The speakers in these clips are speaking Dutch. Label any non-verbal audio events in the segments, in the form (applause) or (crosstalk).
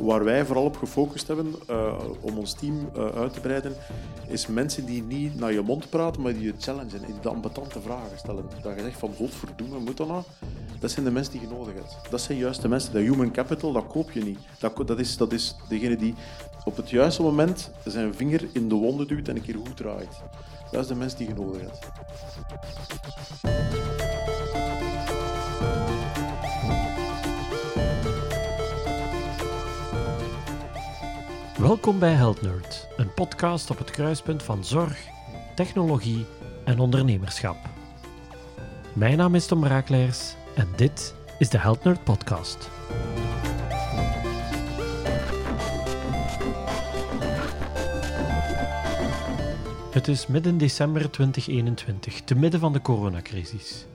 waar wij vooral op gefocust hebben uh, om ons team uh, uit te breiden, is mensen die niet naar je mond praten, maar die je challengen, die de ambetante vragen stellen. Dat je zegt van, godverdomme, moet dat nou? Dat zijn de mensen die je nodig hebt. Dat zijn juist de mensen. Dat human capital, dat koop je niet. Dat, dat, is, dat is degene die op het juiste moment zijn vinger in de wonden duwt en een keer goed draait. Dat de mensen die je nodig hebt. Welkom bij Health Nerd, een podcast op het kruispunt van zorg, technologie en ondernemerschap. Mijn naam is Tom Raakleers en dit is de Health Nerd Podcast. Het is midden december 2021, te midden van de coronacrisis.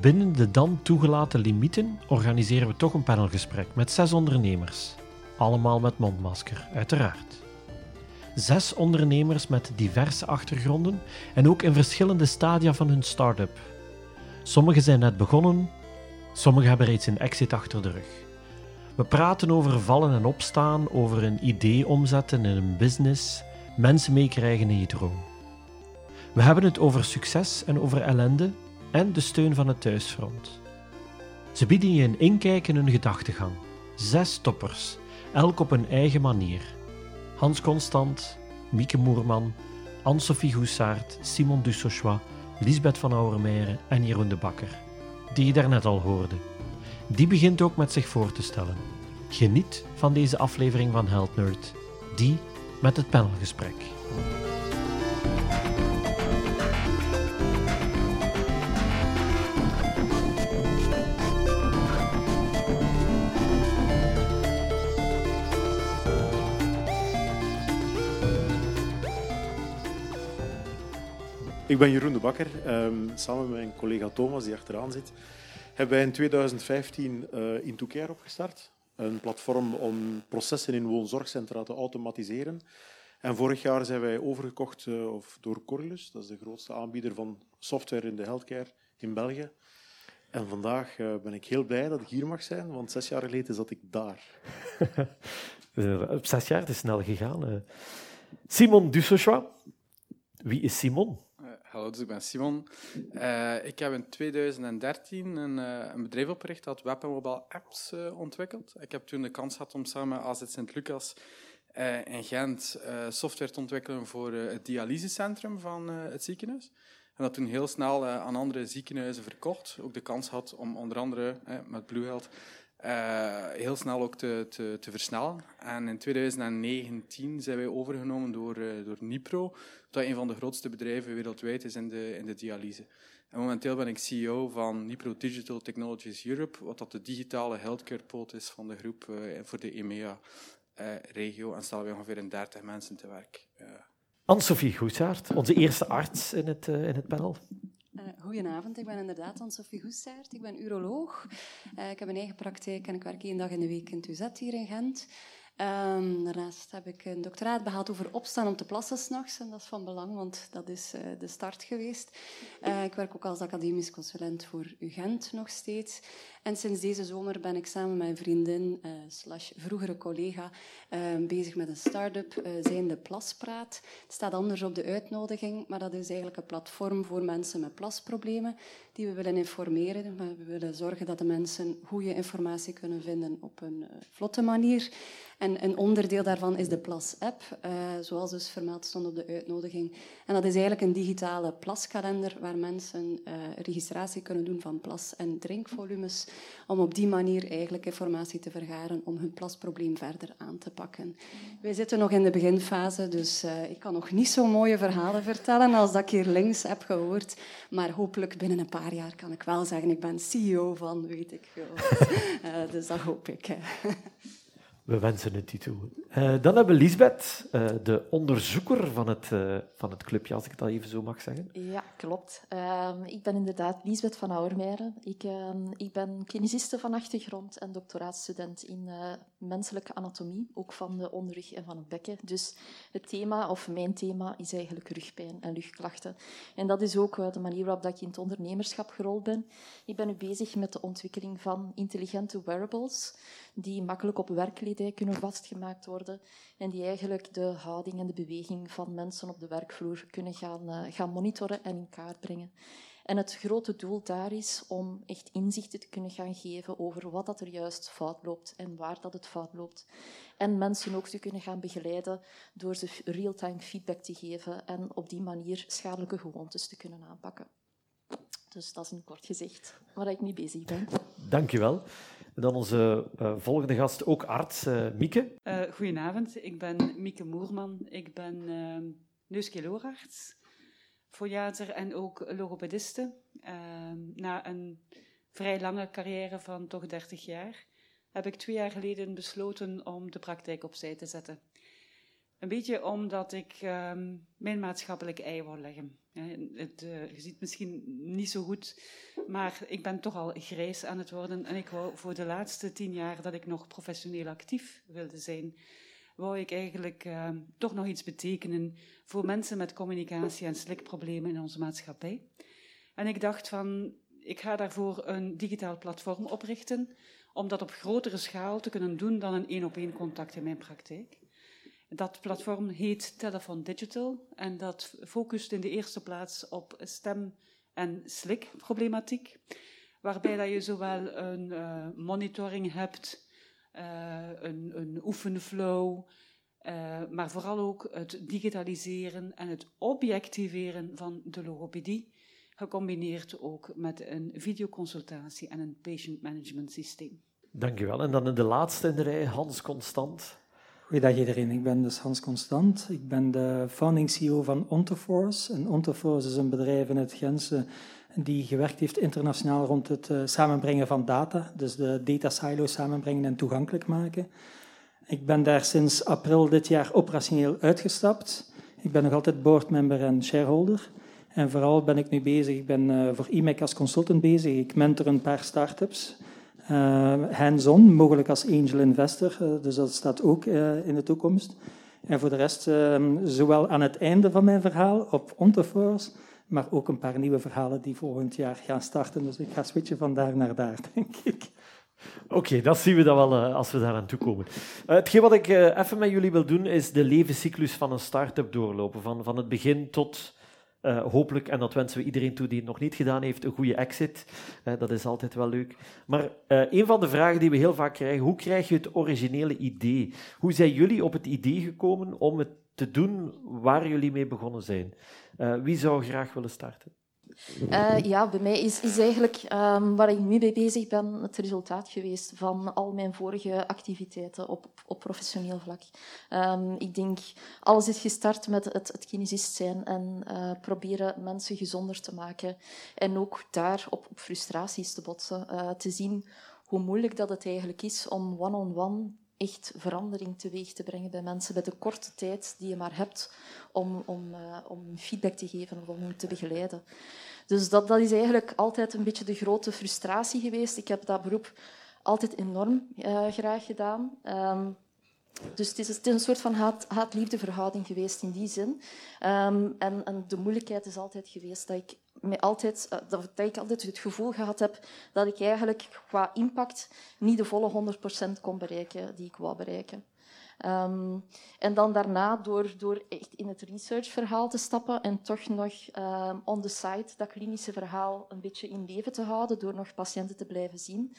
Binnen de dan toegelaten limieten organiseren we toch een panelgesprek met zes ondernemers allemaal met mondmasker, uiteraard. Zes ondernemers met diverse achtergronden en ook in verschillende stadia van hun start-up. Sommigen zijn net begonnen, sommigen hebben reeds een exit achter de rug. We praten over vallen en opstaan, over een idee omzetten in een business, mensen meekrijgen in je droom. We hebben het over succes en over ellende en de steun van het thuisfront. Ze bieden je een inkijk in hun gedachtegang. Zes toppers elk op hun eigen manier. Hans Constant, Mieke Moerman, Anne-Sophie Goussaert, Simon Dussochois, Lisbeth van Ouwermeire en Jeroen de Bakker, die je daarnet al hoorde. Die begint ook met zich voor te stellen. Geniet van deze aflevering van Health Nerd, die met het panelgesprek. Ik ben Jeroen de Bakker. Um, samen met mijn collega Thomas, die achteraan zit, hebben wij in 2015 uh, eh, Intocare opgestart. Een platform om processen in woonzorgcentra te automatiseren. En vorig jaar zijn wij overgekocht uh, door Corlus, dat is de grootste aanbieder van software in de healthcare in België. En vandaag uh, ben ik heel blij dat ik hier mag zijn, want zes jaar geleden zat ik daar. (laughs) Op zes jaar, het is snel gegaan. Simon Dussochois. Wie is Simon? Hallo, dus ik ben Simon. Uh, ik heb in 2013 een, uh, een, bedrijf opgericht dat web- en mobile apps uh, ontwikkelt. Ik heb toen de kans gehad om samen met AZ Sint-Lucas in Gent software te ontwikkelen voor het dialysecentrum van het ziekenhuis. En dat toen heel snel aan andere ziekenhuizen verkocht. Ook de kans had om onder andere met Bluehealth uh, heel snel ook te, te, te, versnellen. En in 2019 zijn wij overgenomen door, uh, door Nipro, dat een van de grootste bedrijven wereldwijd is in de, in de dialyse. En momenteel ben ik CEO van Nipro Digital Technologies Europe, wat dat de digitale healthcare poot is van de groep uh, voor de EMEA-regio. en stellen we ongeveer in 30 mensen te werk. Anne-Sophie Goedsaert, onze eerste arts in het, in het panel. Uh, goedenavond, ik ben inderdaad Anne-Sophie Goestaert. Ik ben uroloog. Uh, ik heb een eigen praktijk en ik werk één dag in de week in Tuzet hier in Gent. Um, daarnaast heb ik een doctoraat behaald over opstaan om te plassen s'nachts. En dat is van belang, want dat is uh, de start geweest. Ik werk ook als academisch consulent voor UGent nog steeds. En sinds deze zomer ben ik samen met mijn vriendin, uh, slash vroegere collega, bezig met een start-up, zijnde Plaspraat. Het staat anders op de uitnodiging, maar dat is eigenlijk een platform voor mensen met plasproblemen die we willen informeren. Maar we willen zorgen dat de mensen goede informatie kunnen vinden op een vlotte manier. En een onderdeel daarvan is de Plas-app, uh, zoals dus vermeld stond op de uitnodiging. En dat is eigenlijk een digitale plaskalender waar mensen uh, registratie kunnen doen van plas- en drinkvolumes, om op die manier eigenlijk informatie te vergaren om hun plasprobleem verder aan te pakken. Wij zitten nog in de beginfase, dus uh, ik kan nog niet zo mooie verhalen vertellen als dat ik hier links heb gehoord. Maar hopelijk binnen een paar jaar kan ik wel zeggen, ik ben CEO van, weet ik veel. (laughs) dus dat hoop ik. (laughs) We wensen het u toe. Uh, dan hebben we Lisbeth, uh, de onderzoeker van het, uh, van het clubje, als ik dat even zo mag zeggen. Ja, klopt. Ehm, ik ben inderdaad Lisbeth van Auermeijeren. Ik, ehm, ik ben cliniciste van achtergrond en doctoraatstudent in menselijke anatomie, ook van de onderrug en van het bekken. Dus het thema, of mijn thema, is eigenlijk rugpijn en luchtklachten. En dat is ook de manier waarop ik in het ondernemerschap gerold ben. Ik ben nu bezig met de ontwikkeling van intelligente wearables, die makkelijk op werkkledij kunnen vastgemaakt worden en die eigenlijk de houding en de beweging van mensen op de werkvloer kunnen gaan, uh, gaan monitoren en in kaart brengen. En het grote doel daar is om echt inzichten te kunnen gaan geven over wat dat er juist fout loopt en waar dat het fout loopt. En mensen ook te kunnen gaan begeleiden door ze real-time feedback te geven en op die manier schadelijke gewoontes te kunnen aanpakken. Dus dat is een kort gezegd waar ik mee bezig ben. Dankjewel. Dan onze uh, volgende gast, ook arts, uh, Mieke. Uh, goedenavond, ik ben Mieke Moerman. Ik ben uh, neuskeloorarts, foliater en ook logopediste. Ehm, na een vrij lange carrière van toch 30 jaar heb ik twee jaar geleden besloten om de praktijk opzij te zetten. Een beetje omdat ik ehm, mijn maatschappelijk ei wil leggen. Het, uh, je ziet misschien niet zo goed, maar ik ben toch al grijs aan het worden. En ik wou voor de laatste tien jaar dat ik nog professioneel actief wilde zijn, wou ik eigenlijk uh, toch nog iets betekenen voor mensen met communicatie- en slikproblemen in onze maatschappij. En ik dacht van, ik ga daarvoor een digitaal platform oprichten, om dat op grotere schaal te kunnen doen dan een één-op-één contact in mijn praktijk. Dat platform heet Telephone Digital en dat focust in de eerste plaats op stem- en slikproblematiek, waarbij dat je zowel een uh, monitoring hebt, uh, een, een oefenflow, uh, maar vooral ook het digitaliseren en het objectiveren van de logopedie, gecombineerd ook met een videoconsultatie en een patient management systeem. Dankjewel. En dan in de laatste in de rij, Hans Constant. Goedendag iedereen, ik ben dus Hans Constant. Ik ben de founding CEO van Ontoforce. En Ontoforce is een bedrijf in het Gentse die gewerkt heeft internationaal rond het uh, samenbrengen van data. Dus de data silos samenbrengen en toegankelijk maken. Ik ben daar sinds april dit jaar operationeel uitgestapt. Ik ben nog altijd boardmember en shareholder. En vooral ben ik nu bezig, ik ben uh, voor IMEC als consultant bezig. Ik mentor een paar start-ups hands-on, mogelijk als angel investor, uh, dus dat staat ook uh, in de toekomst. En voor de rest, ehm, zowel aan het einde van mijn verhaal op Ontoforce, maar ook een paar nieuwe verhalen die volgend jaar gaan starten. Dus ik ga switchen van daar naar daar, (laughs) denk ik. Oké, dat zien we dan wel als we daar aan toe komen. hetgeen wat ik even met jullie wil doen, is de levenscyclus van een start-up doorlopen. Van, van het begin tot uh, hopelijk, en dat wensen we iedereen toe die het nog niet gedaan heeft, een goede exit. Uh, dat is altijd wel leuk. Maar uh, een van de vragen die we heel vaak krijgen, hoe krijg je het originele idee? Hoe zijn jullie op het idee gekomen om het te doen waar jullie mee begonnen zijn? wie zou graag willen starten? Uh, ja, bij mij is, eigenlijk um, waar ik nu mee bezig ben het resultaat geweest van al mijn vorige activiteiten op, op professioneel vlak. Um, ik denk, alles is gestart met het, het kinesist zijn en uh, proberen mensen gezonder te maken. En ook daar op, op frustraties te botsen. Uh, te zien hoe moeilijk dat het eigenlijk is om one-on-one -on -one echt verandering teweeg te brengen bij mensen bij de korte tijd die je maar hebt om, om, uh, om feedback te geven of om te begeleiden. Dus dat, dat is eigenlijk altijd een beetje de grote frustratie geweest. Ik heb dat beroep altijd enorm uh, graag gedaan. Um, dus het is, een soort van haat-liefde verhouding geweest in die zin. Um, en, en, de moeilijkheid is altijd geweest dat ik, me altijd, uh, dat, ik altijd het gevoel gehad heb dat ik eigenlijk qua impact niet de volle 100% kon bereiken die ik wou bereiken. Um, en dan daarna, door, door echt in het researchverhaal te stappen en toch nog um, on the side dat klinische verhaal een beetje in leven te houden, door nog patiënten te blijven zien,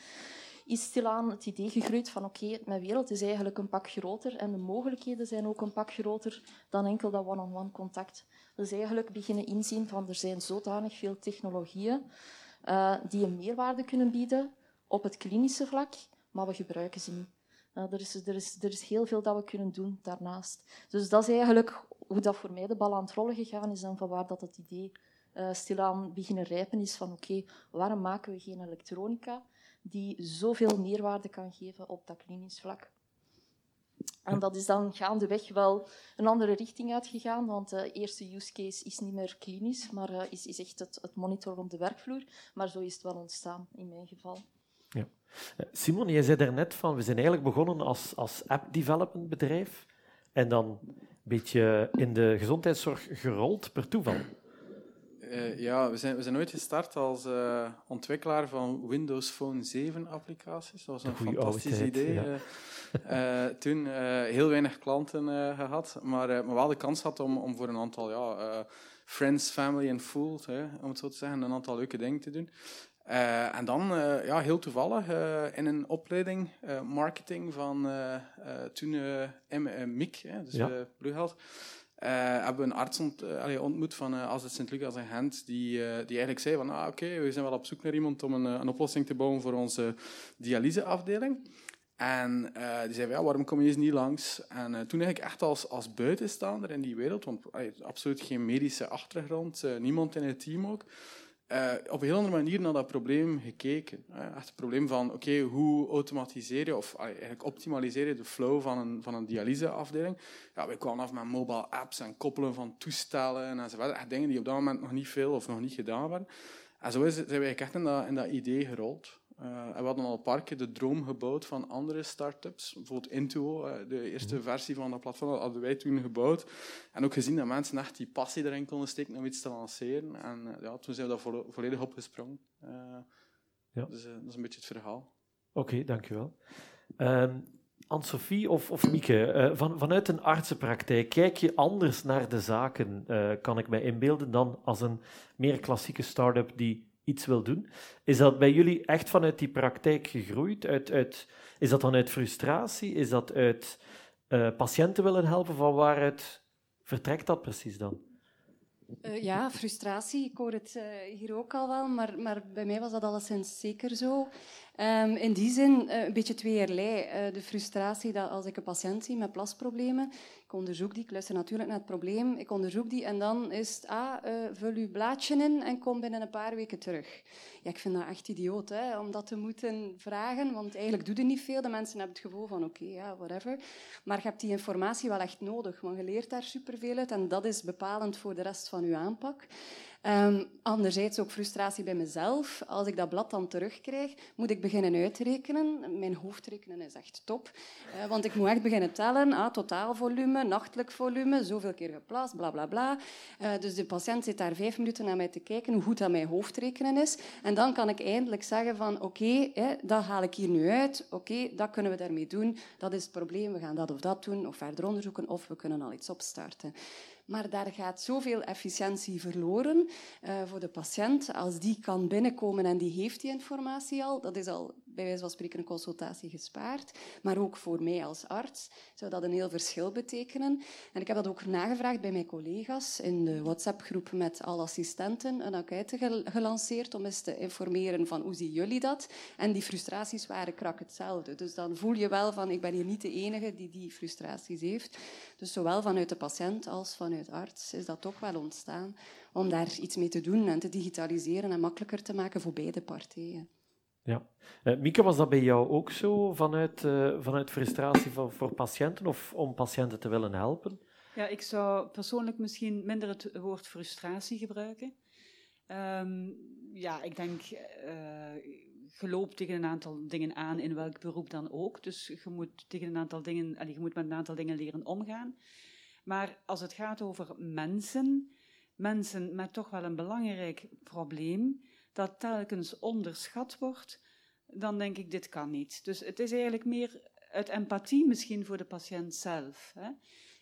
is stilaan het idee gegroeid van oké, mijn wereld is eigenlijk een pak groter en de mogelijkheden zijn ook een pak groter dan enkel dat one-on-one -on -one contact. Dus eigenlijk beginnen inzien van er zijn zodanig veel technologieën uh, die een meerwaarde kunnen bieden op het klinische vlak, maar we gebruiken ze niet. Uh, er, is, er, is, er is heel veel dat we kunnen doen daarnaast. Dus dat is eigenlijk hoe dat voor mij de bal aan het rollen gegaan is en vanwaar dat het idee uh, stilaan beginnen rijpen is van oké, waarom maken we geen elektronica die zoveel meerwaarde kan geven op dat klinisch vlak. En dat is dan gaandeweg wel een andere richting uitgegaan, want de eerste use case is niet meer klinisch, maar uh, is, is echt het, het monitoren op de werkvloer. Maar zo is het wel ontstaan in mijn geval. Ja. Simon, jij zei daarnet van, we zijn eigenlijk begonnen als, als app-development bedrijf en dan een beetje in de gezondheidszorg gerold per toeval. Uh, ja, we zijn, we zijn ooit gestart als uh, ontwikkelaar van Windows Phone 7 applicaties. Dat was een fantastisch idee. Ja. Uh, toen heel weinig klanten gehad, maar, maar wel de kans had om, om voor een aantal ja, friends, family en fools, om het zo te zeggen, een aantal leuke dingen te doen. Uh, en dan, uh, ja, heel toevallig, uh, in een opleiding marketing van toen MIC, dus ja. Blue hebben we een arts ont, ontmoet van uh, Sint-Lucas en Gent, die, die eigenlijk zei van, ah, oké, we zijn wel op zoek naar iemand om een, een oplossing te bouwen voor onze dialyseafdeling. En die zei, ja, waarom kom je eens niet langs? En toen ik echt als, als buitenstaander in die wereld, want absoluut geen medische achtergrond, niemand in het team ook, uh, op een heel andere manier naar dat probleem gekeken. Echt het probleem van, oké, hoe automatiseer je, of eigenlijk optimaliseer je de flow van een, van een dialyseafdeling? Ja, we kwamen af met mobile apps en koppelen van toestellen en zo verder. Echt dingen die op dat moment nog niet veel of nog niet gedaan werden. En zo is zijn we echt in dat idee gerold. Uh, en we hadden al een paar keer de droom gebouwd van andere start-ups. Bijvoorbeeld Intuo, uh, de eerste mhm. versie van dat platform, hadden wij toen gebouwd. En ook gezien dat mensen echt die passie erin konden steken om iets te lanceren. En uh, ja, toen zijn we daar vo volledig opgesprongen. ja. Dus dat is een beetje het verhaal. Oké, okay, dankjewel. Um, Anne-Sophie of, of Mieke, van, vanuit een artsenpraktijk, kijk je anders naar de zaken, kan ik mij inbeelden, dan als een meer klassieke start-up die iets wil doen. Is dat bij jullie echt vanuit die praktijk gegroeid? Uit, uit, is dat dan uit frustratie? Is dat uit uh, patiënten willen helpen? Van waaruit vertrekt dat precies dan? Uh, ja, frustratie. Ik hoor het uh, hier ook al wel, maar, maar bij mij was dat alleszins zeker zo. Um, in die zin een beetje tweeërlei. de frustratie dat als ik een patiënt zie met plasproblemen, ik onderzoek die, ik luister natuurlijk naar het probleem, ik onderzoek die en dan is het, ah, uh, vul uw blaadje in en kom binnen een paar weken terug. Ja, ik vind dat echt idioot, hè, om dat te moeten vragen, want eigenlijk doe je niet veel. De mensen hebben het gevoel van, oké, ja, whatever. Maar je hebt die informatie wel echt nodig, want je leert daar superveel uit en dat is bepalend voor de rest van je aanpak. Um, anderzijds ook frustratie bij mezelf. Als ik dat blad dan terugkrijg, moet ik beginnen uitrekenen. Mijn hoofdrekenen is echt top. Uh, want ik moet echt beginnen tellen. Ah, totaalvolume, nachtelijk volume, zoveel keer geplaatst, bla bla bla. Uh, dus de patiënt zit daar vijf minuten naar mij te kijken hoe goed dat mijn hoofdrekenen is. En dan kan ik eindelijk zeggen van oké, dat haal ik hier nu uit. Oké, dat kunnen we daarmee doen. Dat is het probleem. We gaan dat of dat doen of verder onderzoeken of we kunnen al iets opstarten. Maar daar gaat zoveel efficiëntie verloren uh, voor de patiënt. Als die kan binnenkomen en die heeft die informatie al, dat is al bij wijze van spreken een consultatie gespaard. Maar ook voor mij als arts zou dat een heel verschil betekenen. En ik heb dat ook nagevraagd bij mijn collega's in de WhatsApp-groep met alle assistenten. Een enquête gelanceerd om eens te informeren van hoe zien jullie dat? En die frustraties waren krak hetzelfde. Dus dan voel je wel van ik ben hier niet de enige die die frustraties heeft. Dus zowel vanuit de patiënt als vanuit arts is dat toch wel ontstaan om daar iets mee te doen en te digitaliseren en makkelijker te maken voor beide partijen. Ja. Uh, Mieke, was dat bij jou ook zo, vanuit, uh, vanuit frustratie voor, patiënten of om patiënten te willen helpen? Ja, ik zou persoonlijk misschien minder het woord frustratie gebruiken. Um, ja, ik denk, uh, tegen een aantal dingen aan, in welk beroep dan ook. Dus je moet, tegen een aantal dingen, je moet met een aantal dingen leren omgaan. Maar als het gaat over mensen, mensen met toch wel een belangrijk probleem, dat telkens onderschat wordt, dan denk ik, dit kan niet. Dus het is eigenlijk meer uit empathie misschien voor de patiënt zelf. Hè?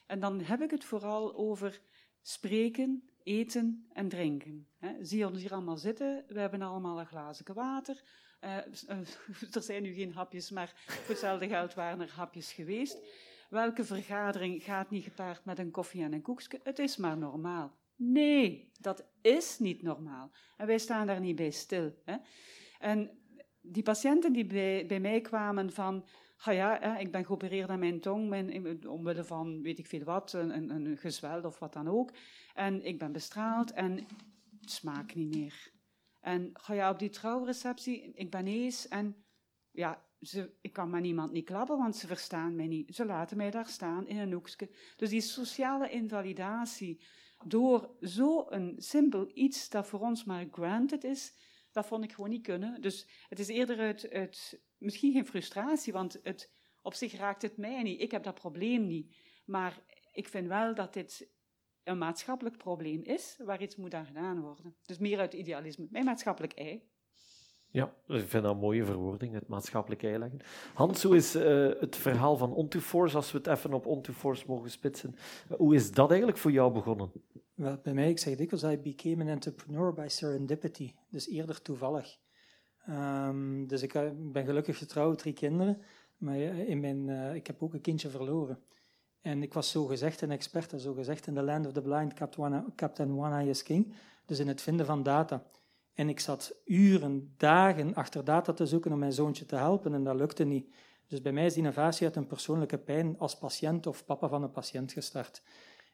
En dan heb ik het vooral over spreken, eten en drinken. Hè? Zie ons hier allemaal zitten, we hebben allemaal een glazen water. Uh, (laughs) er zijn nu geen hapjes, maar voor hetzelfde geld waren er hapjes geweest. Welke vergadering gaat niet gepaard met een koffie en een koekje? Het is maar normaal. Nee, dat is niet normaal. En wij staan daar niet bij stil. Hè? En die patiënten die bij, mij kwamen van, ga ja, ik ben geopereerd aan mijn tong, mijn, omwille van weet ik veel wat, een, een gezwel of wat dan ook. En ik ben bestraald en het smaakt niet meer. En ga ja, op die trouwreceptie, ik ben eens en ja, ze, ik kan met niemand niet klappen, want ze verstaan mij niet. Ze laten mij daar staan in een hoekje. Dus die sociale invalidatie door zo'n simpel iets dat voor ons maar granted is, dat vond ik gewoon niet kunnen. Dus het is eerder uit, uit misschien geen frustratie, want het, op zich raakt het mij niet. Ik heb dat probleem niet. Maar ik vind wel dat dit een maatschappelijk probleem is waar iets moet aan gedaan worden. Dus meer uit idealisme. Mijn maatschappelijk ei. Ja, ik vind dat een mooie verwoording, het maatschappelijk ei leggen. Hans, hoe is uh, het verhaal van On2Force, als we het even op On2Force mogen spitsen, hoe is dat eigenlijk voor jou begonnen? Wel, bij mij, ik zeg dikwijls, I became an entrepreneur by serendipity. Dus eerder toevallig. Um, dus ik ben gelukkig getrouwd, drie kinderen. Maar in mijn, uh, ik heb ook een kindje verloren. En ik was zo gezegd een expert, zo gezegd in the land of the blind, Captain One Eye is king. Dus in het vinden van data. En ik zat uren, dagen achter data te zoeken om mijn zoontje te helpen en dat lukte niet. Dus bij mij is die innovatie uit een persoonlijke pijn als patiënt of papa van een patiënt gestart.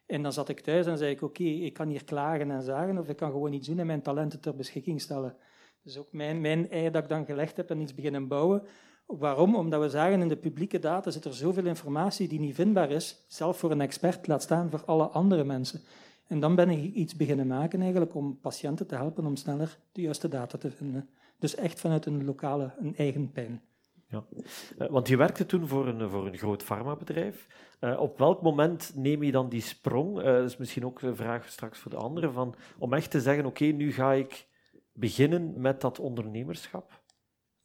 En dan zat ik thuis en zei ik, oké, ik kan hier klagen en zagen of ik kan gewoon iets doen en mijn talenten ter beschikking stellen. Dus ook mijn, mijn ei dat ik dan gelegd heb en iets beginnen bouwen. Waarom? Omdat we zagen in de publieke data zit er zoveel informatie die niet vindbaar is, zelf voor een expert, laat staan voor alle andere mensen. En dan ben ik iets beginnen maken eigenlijk om patiënten te helpen om sneller de juiste data te vinden. Dus echt vanuit een lokale, een eigen pijn. Ja. Eh, want je werkte toen voor een, voor een groot farmabedrijf. Uh, op welk moment neem je dan die sprong? Uh, dat is misschien ook een vraag straks voor de anderen. Van, om echt te zeggen, oké, nu ga ik beginnen met dat ondernemerschap.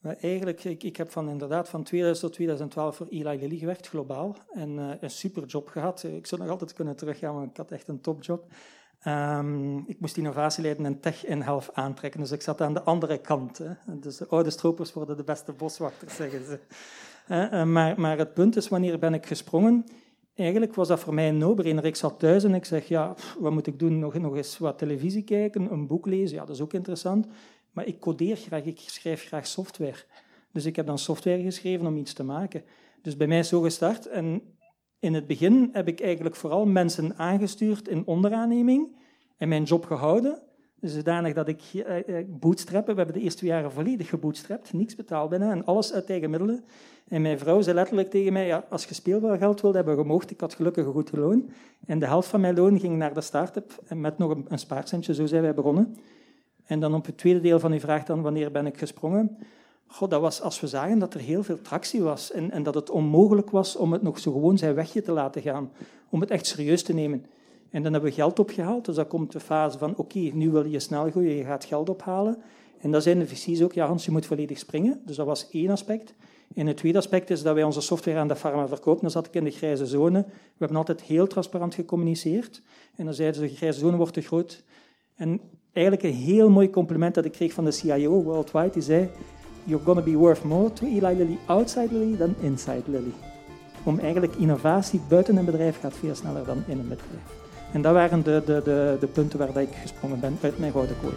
Maar eigenlijk, ik, ik heb van, inderdaad van 2000 tot 2012 voor Eli Lilly gewerkt, globaal. En uh, een super job gehad. Ik zou nog altijd kunnen teruggaan, want ik had echt een topjob. Um, ik moest innovatie leiden en tech in half aantrekken. Dus ik zat aan de andere kant. Hè. Dus de oude stropers worden de beste boswachters, zeggen ze. Uh, maar, maar het punt is, wanneer ben ik gesprongen? Eigenlijk was dat voor mij een no-brainer. Ik zat thuis en ik zeg, ja, wat moet ik doen? Nog, nog eens wat televisie kijken, een boek lezen? Ja, dat is ook interessant. Maar ik codeer graag, ik schrijf graag software. Dus ik heb dan software geschreven om iets te maken. Dus bij mij is zo gestart. En in het begin heb ik eigenlijk vooral mensen aangestuurd in onderaanneming en mijn job gehouden. Zodanig dat ik uh, bootstrappen, we hebben de eerste jaren volledig gebootstrapt, niks betaald bijna en alles uit eigen middelen. En mijn vrouw zei letterlijk tegen mij, ja, als je speelbaargeld wilde hebben gemocht, ik had gelukkig een goed loon. En de helft van mijn loon ging naar de start-up en met nog een, een spaarcentje, zo zijn wij begonnen. En dan op het tweede deel van uw vraag dan, wanneer ben ik gesprongen? God, dat was als we zagen dat er heel veel tractie was en, en dat het onmogelijk was om het nog zo gewoon zijn wegje te laten gaan, om het echt serieus te nemen. En dan hebben we geld opgehaald, dus dan komt de fase van oké, nu wil je snel groeien, je gaat geld ophalen. En dan zijn de VC's ook, ja Hans, je moet volledig springen. Dus dat was één aspect. En het tweede aspect is dat wij onze software aan de farma verkopen. Dan zat ik in de grijze zone. We hebben altijd heel transparant gecommuniceerd. En dan zeiden ze, de grijze zone wordt te groot. En eigenlijk een heel mooi compliment dat ik kreeg van de CIO worldwide. Die zei, you're to be worth more to Eli Lilly outside Lilly than inside Lilly. Om eigenlijk innovatie buiten een bedrijf gaat veel sneller dan in een bedrijf. En dat waren de, de, de, de punten waar ik gesprongen ben uit mijn gouden kooi.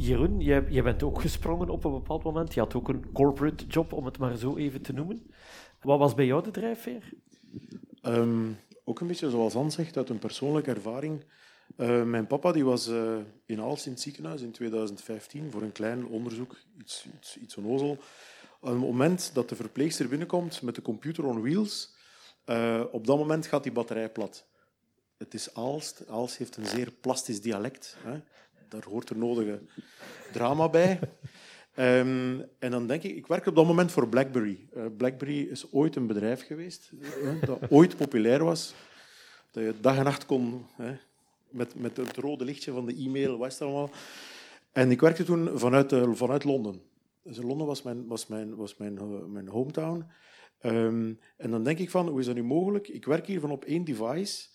Jeroen, jij, jij, bent ook gesprongen op een bepaald moment. Je had ook een corporate job, om het maar zo even te noemen. Wat was bij jou de drijfveer? Um, ook een beetje zoals Hans zegt, uit een persoonlijke ervaring. Uh, mijn papa die was uh, in Aalst in het ziekenhuis in 2015 voor een klein onderzoek, iets, iets, iets onnozel. Op het moment dat de verpleegster binnenkomt met de computer on wheels, uh, op dat moment gaat die batterij plat. Het is Aalst. Aalst heeft een zeer plastisch dialect. Hè daar hoort er nodige drama bij. Um, en dan denk ik, ik werk op dat moment voor BlackBerry. Uh, BlackBerry is ooit een bedrijf geweest uh, dat (laughs) ooit populair was. Dat je dag en nacht kon, met, met het rode lichtje van de e-mail, wat allemaal. En ik werkte toen vanuit, vanuit Londen. Dus Londen was mijn, was mijn, was mijn, mijn hometown. Um, en dan denk ik van, hoe is dat nu mogelijk? Ik werk hier van op één device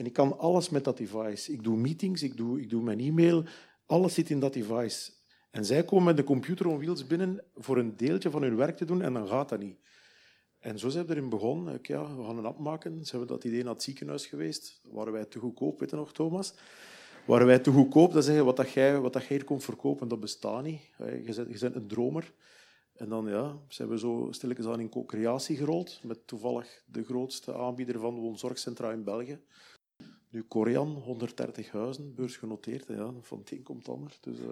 en ik kan alles met dat device. Ik doe meetings, ik doe, ik doe mijn e-mail, alles zit in dat device. En zij komen met de computer on wheels binnen voor een deeltje van hun werk te doen en dan gaat dat niet. En zo zijn we erin begonnen. Ik, ja, we gaan een app maken. Ze hebben dat idee naar het ziekenhuis geweest. Waren wij te goedkoop, weet je nog, Thomas? Waren wij te goedkoop, dat zeggen wat, dat jij, wat dat jij hier komt verkopen, dat bestaat niet. Je bent, je een dromer. En dan ja, zijn we zo stilletjes aan in co-creatie gerold, met toevallig de grootste aanbieder van woonzorgcentra in België. Nu Corian, 130 huizen, beursgenoteerd. Ja, van het een komt het ander. Dus uh,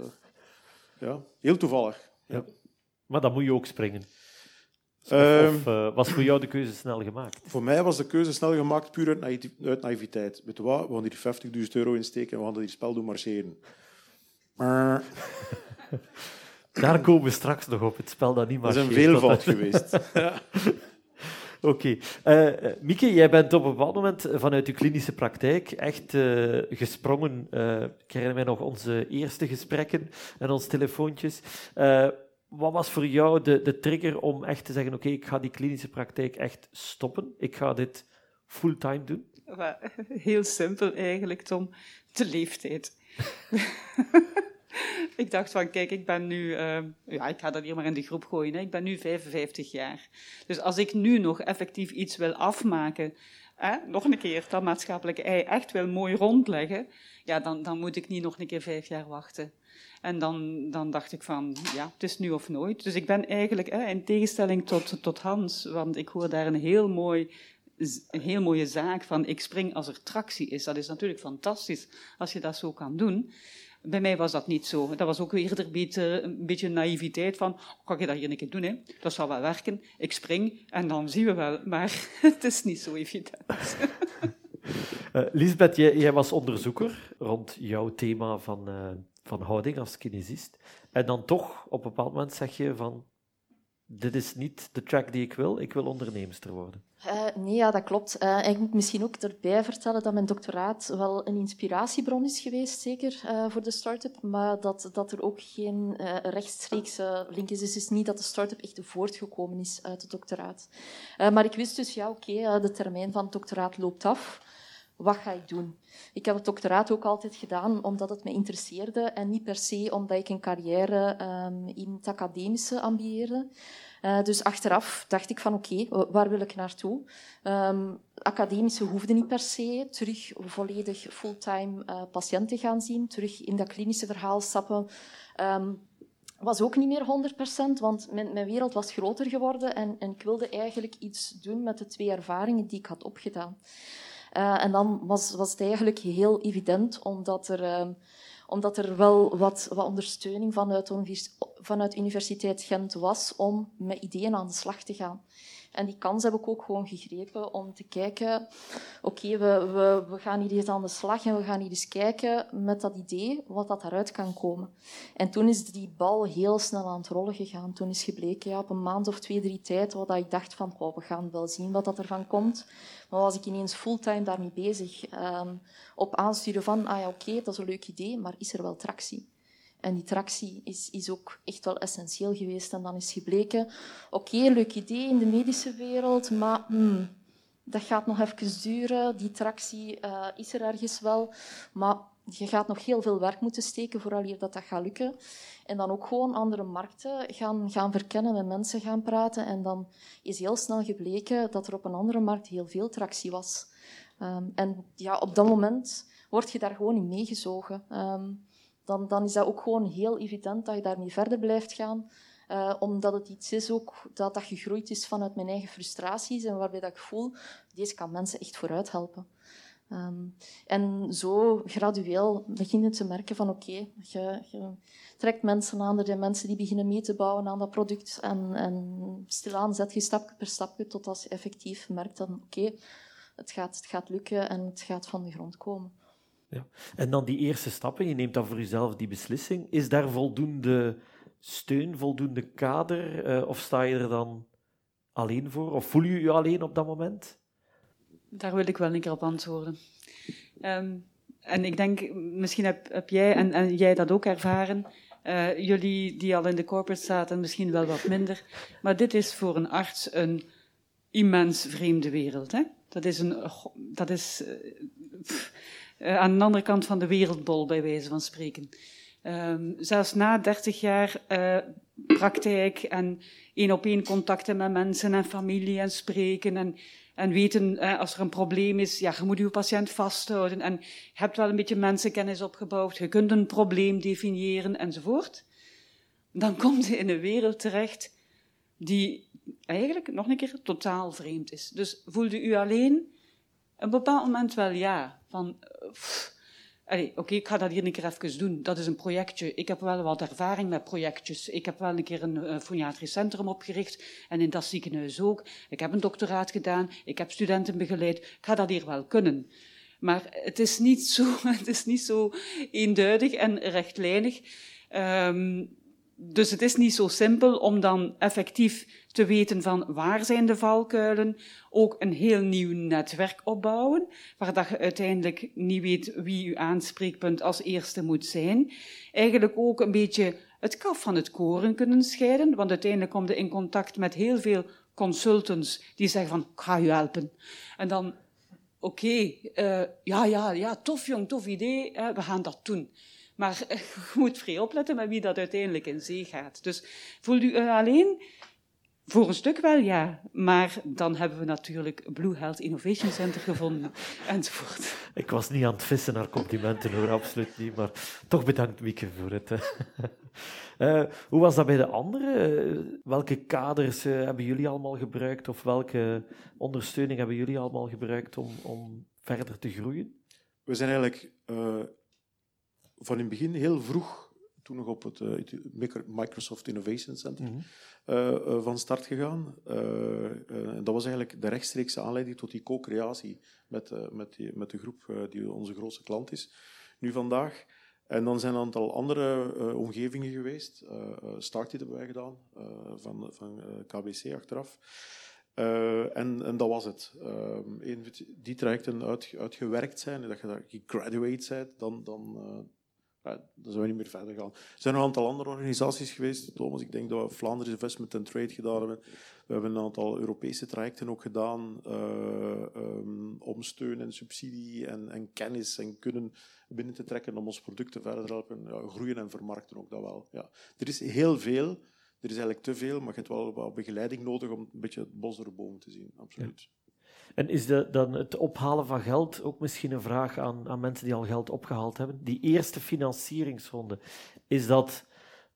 ja, heel toevallig. Ja. Maar dan moet je ook springen. Of, of uh, was voor jou de keuze snel gemaakt? Voor mij was de keuze snel gemaakt puur uit, uit naïviteit. Weet je wat, we gaan hier 50.000 euro insteken en we gaan hier spel doen marcheren. Maar... (laughs) Daar komen we straks nog op, het spel dat niet marcheert. Dat is een veelvoud geweest. (laughs) ja. Oké. Okay. Uh, Mieke, jij bent op een bepaald moment vanuit je klinische praktijk echt uh, gesprongen. Uh, ik herinner mij nog onze eerste gesprekken en onze telefoontjes. wat was voor jou de, de trigger om echt te zeggen: Oké, okay, ik ga die klinische praktijk echt stoppen. Ik ga dit fulltime doen? (laughs) Heel simpel eigenlijk, Tom. De leeftijd. (laughs) (laughs) ik dacht van, kijk, ik ben nu, uh, ja, ik ga dat hier maar in de groep gooien, hè. ik ben nu 55 jaar. Dus als ik nu nog effectief iets wil afmaken, hè, nog een keer dat maatschappelijke ei echt wil mooi rondleggen, ja, dan, dan moet ik niet nog een keer vijf jaar wachten. En dan, dan dacht ik van, ja, het is nu of nooit. Dus ik ben eigenlijk, hè, in tegenstelling tot, tot Hans, want ik hoor daar een heel mooi een heel mooie zaak van ik spring als er tractie is. Dat is natuurlijk fantastisch als je dat zo kan doen. Bij mij was dat niet zo. Dat was ook eerder een beetje, een beetje naïviteit van, oh, kan je dat hier een keer doen? Hè? Dat zal wel werken. Ik spring en dan zien we wel. Maar (laughs) het is niet zo evident. Uh, (laughs) Lisbeth, jij, was onderzoeker rond jouw thema van, uh, van houding als kinesist. En dan toch, op een bepaald moment zeg je van, dit is niet de track die ik wil, ik wil onderneemster worden. Uh, nee, ja, dat klopt. Uh, ik moet misschien ook erbij vertellen dat mijn doctoraat wel een inspiratiebron is geweest, zeker uh, voor de start-up, maar dat, dat er ook geen rechtstreekse link is. Dus het is niet dat de start-up echt voortgekomen is uit het doctoraat. maar ik wist dus, ja, oké, de termijn van het doctoraat loopt af. Wat ga ik doen? Ik heb het doctoraat ook altijd gedaan omdat het me interesseerde en niet per se omdat ik een carrière um, in het academische ambieerde. Uh, dus achteraf dacht ik van oké, waar wil ik naartoe? Um, academische hoefde niet per se terug volledig fulltime uh, patiënten gaan zien, terug in dat klinische verhaal stappen. Um, was ook niet meer 100%, want mijn, mijn wereld was groter geworden en, en ik wilde eigenlijk iets doen met de twee ervaringen die ik had opgedaan. Uh, en dan was, was het eigenlijk heel evident, omdat er, uh, omdat er wel wat, wat ondersteuning vanuit, vanuit Universiteit Gent was om met ideeën aan de slag te gaan. En die kans heb ik ook gewoon gegrepen om te kijken, oké, we, we, we gaan hier eens aan de slag en we gaan hier eens kijken met dat idee wat dat daaruit kan komen. En toen is die bal heel snel aan het rollen gegaan. Toen is gebleken, ja, op een maand of twee, drie tijd, wat ik dacht van, we gaan wel zien wat dat ervan komt. Maar was ik ineens fulltime daarmee bezig, um, op aansturen van, ah ja, oké, dat is een leuk idee, maar is er wel tractie? En die tractie is, is ook echt wel essentieel geweest. En dan is gebleken, oké, okay, leuk idee in de medische wereld, maar hmm, dat gaat nog even duren. Die tractie uh, is er ergens wel, maar je gaat nog heel veel werk moeten steken vooral dat dat gaat lukken. En dan ook gewoon andere markten gaan, gaan verkennen, met mensen gaan praten. En dan is heel snel gebleken dat er op een andere markt heel veel tractie was. Um, en ja, op dat moment word je daar gewoon in meegezogen. Um, dan, dan is dat ook gewoon heel evident dat je daarmee verder blijft gaan. Uh, omdat het iets is ook dat, dat gegroeid is vanuit mijn eigen frustraties en waarbij dat ik voel, deze kan mensen echt vooruit helpen. Um, en zo gradueel begin je te merken van oké, je, trekt mensen aan, er zijn mensen die beginnen mee te bouwen aan dat product en, en stilaan zet je stapje per stapje totdat je effectief merkt dat oké, het, gaat, het gaat lukken en het gaat van de grond komen. Ja. En dan die eerste stappen, je neemt dan voor jezelf die beslissing. Is daar voldoende steun, voldoende kader? Uh, of sta je er dan alleen voor? Of voel je je alleen op dat moment? Daar wil ik wel een keer op antwoorden. Um, en ik denk, misschien heb, heb jij en, en, jij dat ook ervaren. Uh, jullie die al in de corporate zaten, misschien wel wat minder. Maar dit is voor een arts een immens vreemde wereld. Hè? Dat is een. Dat is, uh, uh, aan de andere kant van de wereldbol, bij wijze van spreken. Um, zelfs na 30 jaar uh, praktijk en één op één contacten met mensen en familie en spreken en, en weten uh, als er een probleem is, ja, je moet je patiënt vasthouden en je hebt wel een beetje mensenkennis opgebouwd, je kunt een probleem definiëren enzovoort. Dan komt je in een wereld terecht die eigenlijk nog een keer totaal vreemd is. Dus voelde u alleen? Een bepaald moment wel ja. Van, oké, ik ga dat hier een keer even doen. Dat is een projectje. Ik heb wel wat ervaring met projectjes. Ik heb wel een keer een uh, foniatrisch centrum opgericht. En in dat ziekenhuis ook. Ik heb een doctoraat gedaan. Ik heb studenten begeleid. Ik ga dat hier wel kunnen. Maar het is niet zo, (laughs) het is niet zo eenduidig en rechtlijnig. Um, dus het is niet zo simpel om dan effectief te weten van waar zijn de valkuilen, ook een heel nieuw netwerk opbouwen, waar dat je uiteindelijk niet weet wie je aanspreekpunt als eerste moet zijn. Eigenlijk ook een beetje het kaf van het koren kunnen scheiden, want uiteindelijk kom je in contact met heel veel consultants die zeggen van, ik ga je helpen. En dan, oké, uh, ja, ja, ja, tof jong, tof idee, we gaan dat doen. Maar (laughs) je moet vrij opletten met wie dat uiteindelijk in zee gaat. Dus voelt u alleen? Voor een stuk wel, ja. Maar dan hebben we natuurlijk Blue Health Innovation Center gevonden, (laughs) enzovoort. Ik was niet aan het vissen naar complimenten, hoor, absoluut niet. Maar toch bedankt, Mieke, voor het. Uh, (laughs) hoe was dat bij de anderen? welke kaders uh, hebben jullie allemaal gebruikt? Of welke ondersteuning hebben jullie allemaal gebruikt om, om verder te groeien? We zijn eigenlijk uh, van in het begin heel vroeg, toen nog op het uh, Microsoft Innovation Center, mm -hmm. uh, van start gegaan. dat was eigenlijk de rechtstreekse aanleiding tot die co-creatie met, met, die, met de groep die onze grootste klant is. Nu vandaag. En dan zijn er een aantal andere omgevingen geweest. Startit hebben wij gedaan, van, van KBC achteraf. Uh, en, en, dat was het. Uh, die trajecten uit, uitgewerkt zijn, dat je daar gegraduate bent, dan, dan, dan zijn we niet meer verder gaan. Er zijn nog een aantal andere organisaties geweest, Thomas. Ik denk dat we Vlaanderen Investment and Trade gedaan hebben. We hebben een aantal Europese trajecten ook gedaan uh, um, om steun en subsidie en, en, kennis en kunnen binnen te trekken om ons producten verder te helpen. Ja, groeien en vermarkten ook dat wel. Ja. Er is heel veel. Er is eigenlijk te veel, maar je hebt wel wat begeleiding nodig om een beetje het bos boom te zien. Absoluut. En is de, dan het ophalen van geld ook misschien een vraag aan, aan mensen die al geld opgehaald hebben? Die eerste financieringsronde, is dat